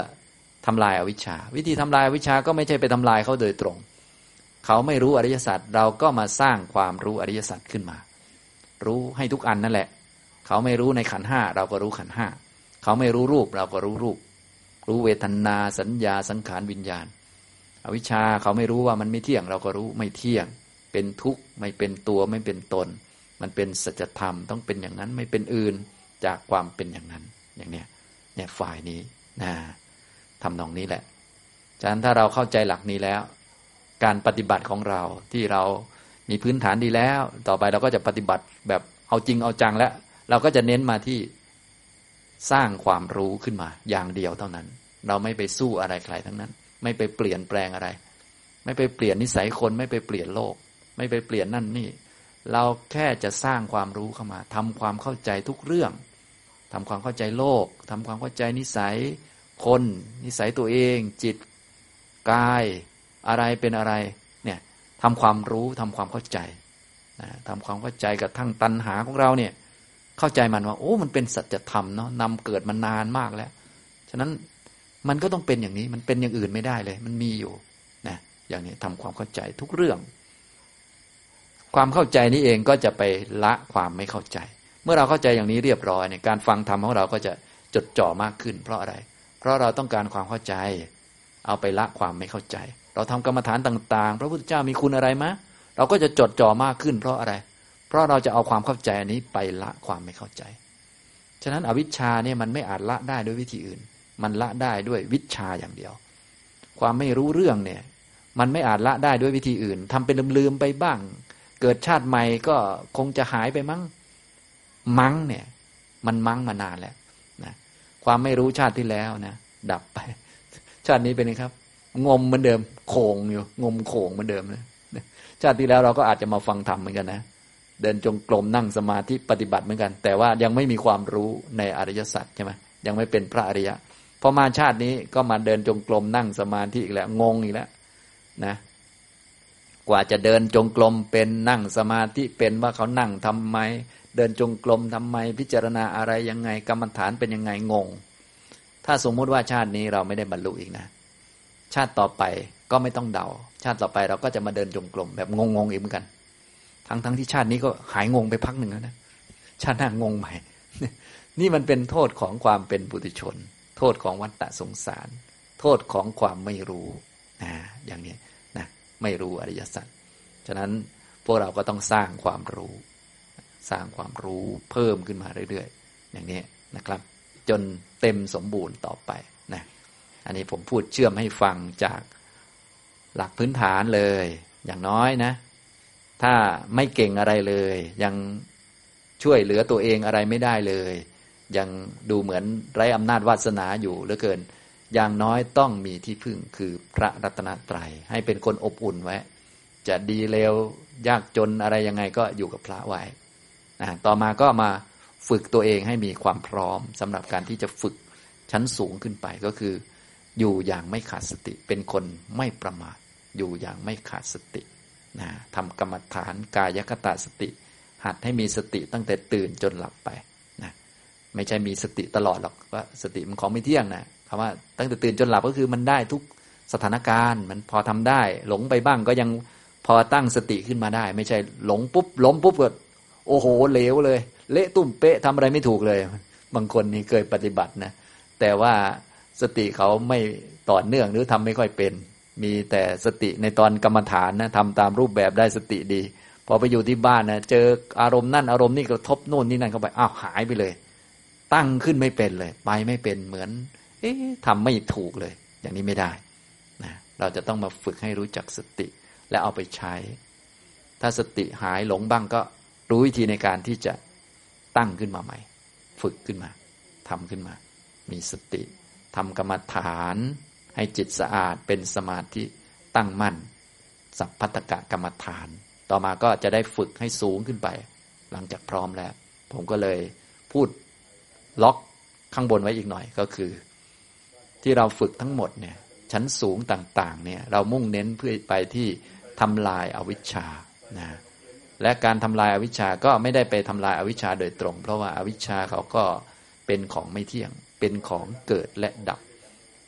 ทำลายอาวิชชา วิธีทำลายอาวิชชาก็ไม่ใช่ไปทำลายเขาโดยตรง เขาไม่รู้อริยสัจเราก็มาสร้างความรู้อริยสัจขึ้นมา รู้ให้ทุกอันนั่นแหละ เขาไม่รู้ในขันห้าเราก็รู้ขันห้า เขาไม่รู้รูปเราก็รู้รูป รู้เวทนาสัญญาสังขารวิญญาณ อวิชชาเขาไม่รู้ว่ามันไม่เที่ยง เราก็รู้ไม่เที่ยง เป็นทุกข์ไม่เป็นตัวไม่เป็นตน มันเป็นสัจธรรมต้องเป็นอย่างนั้นไม่เป็นอื่นจากความเป็นอย่างนั้นอย่างเนี้ยเนี่ยฝ่ายนี้นะทำนองนี้แหละฉะนั้นถ้าเราเข้าใจหลักนี้แล้ว การปฏิบัติของเราที่เรามีพื้นฐานดีแล้ว ต่อไปเราก็จะปฏิบัติแบบเอาจริงเอาจังแล้ว เราก็จะเน้นมาที่สร้างความรู้ขึ้นมา อย่างเดียวเท่านั้น เราไม่ไปสู้อะไรใครทั้งนั้น ไม่ไปเปลี่ยนแปลงอะไร ไม่ไปเปลี่ยนนิสัยคน ไม่ไปเปลี่ยนโลก ไม่ไปเปลี่ยนนั่นนี่ เราแค่จะสร้างความรู้เข้ามาทำความเข้าใจทุกเรื่องทำความเข้าใจโลกทำความเข้าใจนิสัยคน นิสัยตัวเอง จิตกายอะไรเป็นอะไรเนี่ยทำความรู้ทำความเข้าใจนะทำความเข้าใจกับทั้งตัณหาของเราเนี่ยเข้าใจมันว่า โอ้มันเป็นสัจธรรมเนาะนำเกิดมานานมากแล้ว ฉะนั้น มันก็ต้องเป็นอย่างนี้ มันเป็นอย่างอื่นไม่ได้เลย มันมีอยู่นะอย่างนี้ทำความเข้าใจทุกเรื่อง ความเข้าใจนี้เองก็จะไปละความไม่เข้าใจ เมื่อเราเข้าใจอย่างนี้เรียบร้อยเนี่ยการฟังธรรมของเราก็จะจดจ่อมากขึ้น เพราะอะไร เพราะเราต้องการความเข้าใจ เอาไปละความไม่เข้าใจ เราทำกรรมฐานต่าง ๆ พระพุทธเจ้ามีคุณอะไรมะ เราก็จะจดจ่อมากขึ้น เพราะอะไร เพราะเราจะเอาความเข้าใจอันนี้ไปละความไม่เข้าใจ ฉะนั้นอวิชชาเนี่ยมันไม่อาจละได้ด้วยวิธีอื่น มันละได้ด้วยวิชาอย่างเดียว ความไม่รู้เรื่องเนี่ย มันไม่อาจละได้ด้วยวิธีอื่นทำเป็นลืมๆไปบ้าง เกิดชาติใหม่ก็คงจะหายไปมั้ง มั้งเนี่ย มันมั้งมานานแล้วนะความไม่รู้ชาติที่แล้วนะดับไป ชาตินี้เป็นไงครับ งมเหมือนเดิม โขงอยู่ งมโขงเหมือนเดิมนะชาติที่แล้วเราก็อาจจะมาฟังธรรมเหมือนกันนะเดินจงกรมนั่งสมาธิปฏิบัติเหมือนกัน แต่ว่ายังไม่มีความรู้ในอริยสัจใช่ไหมยังไม่เป็นพระอริยะ อมาชาตินี้ก็มาเดินจงกรมนั่งสมาธิอีกแล้วงงอีกแล้วนะ กว่าจะเดินจงกรมเป็นนั่งสมาธิเป็นว่าเขานั่งทำไม เดินจงกรมทำไม พิจารณาอะไรยังไงกรรมฐานเป็นยังไงงง ถ้าสมมุติว่าชาตินี้เราไม่ได้บรรลุอีกนะ ชาติต่อไปก็ไม่ต้องเดา ชาติต่อไปเราก็จะมาเดินจงกรมแบบงงๆอีกเหมือนกัน ทั้งทั้งที่ชาตินี้ก็หายงงไปพักหนึ่งแล้วนะชาติหน้างงใหม่ นี่มันเป็นโทษของความเป็นบุตรชน โทษของวัฏฏะสงสาร โทษของความไม่รู้นะอย่างนี้นะไม่รู้อริยสัจฉะนั้นพวกเราก็ต้องสร้างความรู้ สร้างความรู้เพิ่มขึ้นมาเรื่อยๆ อย่างนี้นะครับ จนเต็มสมบูรณ์ต่อไปนะอันนี้ผมพูดเชื่อมให้ฟังจากหลักพื้นฐานเลย อย่างน้อยนะ ถ้าไม่เก่งอะไรเลย ยังช่วยเหลือตัวเองอะไรไม่ได้เลย ยังดูเหมือนไร้อำนาจวาสนาอยู่เหลือเกิน อย่างน้อยต้องมีที่พึ่งคือพระรัตนตรยัยให้เป็นคนอบอุ่นไว้ จะดีเลวยากจนอะไรยังไงก็อยู่กับพระไว้นะต่อมาก็มาฝึกตัวเองให้มีความพร้อมสำหรับการที่จะฝึกชั้นสูงขึ้นไปก็คือ อยู่อย่างไม่ขาดสติ เป็นคนไม่ประมาทอยู่อย่างไม่ขาดสตินะทำกรรมฐานกายคตาสติ หัดให้มีสติตั้งแต่ตื่นจนหลับไป ไม่ใช่มีสติตลอดหรอกว่าสติมันของไม่เที่ยงนะคำว่าตั้งแต่ตื่นจนหลับก็คือมันได้ทุกสถานการณ์ มันพอทำได้ หลงไปบ้างก็ยังพอตั้งสติขึ้นมาได้ ไม่ใช่หลงปุ๊บล้มปุ๊บก็โอ้โหเหลวเลย เละตุ่มเป๊ะทำอะไรไม่ถูกเลย บางคนนี่เคยปฏิบัตินะแต่ว่าสติเขาไม่ต่อเนื่องหรือทำไม่ค่อยเป็น มีแต่สติในตอนกรรมฐานนะทำตามรูปแบบได้สติดี พอไปอยู่ที่บ้านนะเจออารมณ์นั่นอารมณ์นี่กระทบโน่นนี่นั่นเข้าไปอ้าวหายไปเลย ตั้งขึ้นไม่เป็นเลย ไปไม่เป็นเหมือน เอ๊ะทำไม่ถูกเลย อย่างนี้ไม่ได้นะเราจะต้องมาฝึกให้รู้จักสติ และเอาไปใช้ ถ้าสติหายหลงบ้างก็รู้วิธีในการที่จะตั้งขึ้นมาใหม่ ฝึกขึ้นมาทำขึ้นมา มีสติทำกรรมฐานให้จิตสะอาดเป็นสมาธิตั้งมั่น สัพพัตกะกรรมฐาน ต่อมาก็จะได้ฝึกให้สูงขึ้นไป หลังจากพร้อมแล้ว ผมก็เลยพูด ล็อกข้างบนไว้อีกหน่อยก็คือ ที่เราฝึกทั้งหมดเนี่ยชั้นสูงต่างๆเนี่ยเรามุ่งเน้นเพื่อไปที่ทำลายอาวิชชานะและการทำลายอาวิชชาก็ไม่ได้ไปทำลายอาวิชชาโดยตรง เพราะว่าอาวิชชาเขาก็เป็นของไม่เที่ยง เป็นของเกิดและดับ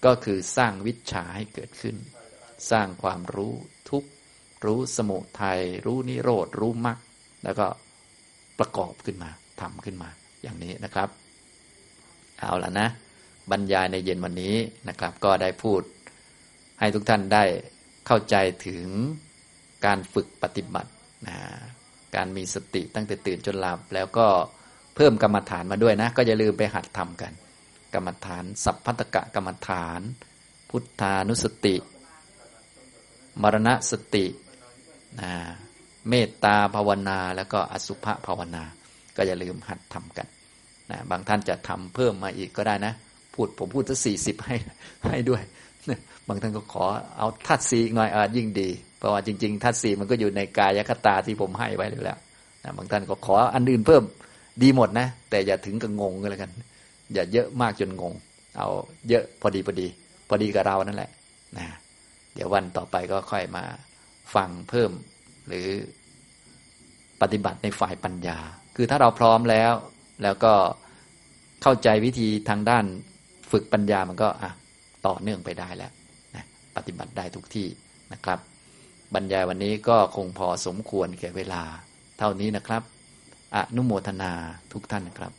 ก็คือสร้างวิชาให้เกิดขึ้น สร้างความรู้ทุกรู้สมุทัยรู้นิโรธรู้มรรคแล้วก็ประกอบขึ้นมาทำขึ้นมาอย่างนี้นะครับ เอาละนะ บรรยายในเย็นวันนี้นะครับ ก็ได้พูด ให้ทุกท่านได้เข้าใจถึงการฝึกปฏิบัตินะการมีสติตั้งแต่ตื่นจนหลับ แล้วก็เพิ่มกรรมฐานมาด้วยนะ ก็อย่าลืมไปหัดทำกัน กรรมฐาน สัพพัตกะกรรมฐาน พุทธานุสติ มรณสตินะเมตตาภาวนา แล้วก็อสุภภาวนา ก็อย่าลืมหัดทำกัน นะบางท่านจะทำเพิ่มมาอีกก็ได้นะ พูดผมพูดสักสี่สิบให้ให้ด้วย บางท่านก็ขอเอาทัดสีอีกหน่อยอยิ่งดี เพราะว่าจริงๆทัดสีมันก็อยู่ในกายคตาที่ผมให้ไว้แล้วนะบางท่านก็ขออันอื่นเพิ่มดีหมดนะ แต่อย่าถึงกับงงกันเลยกัน อย่าเยอะมากจนงง เอาเยอะพอดีพอดี พอดีกับเรานั่นแหละนะเดี๋ยววันต่อไปก็ค่อยมาฟังเพิ่มหรือปฏิบัติในฝ่ายปัญญา คือถ้าเราพร้อมแล้ว แล้วก็เข้าใจวิธีทางด้านฝึกปัญญามันก็อะต่อเนื่องไปได้แล้วนะปฏิบัติได้ทุกที่นะครับ บรรยายวันนี้ก็คงพอสมควรแก่เวลา เท่านี้นะครับอนุโมทนาทุกท่านครับ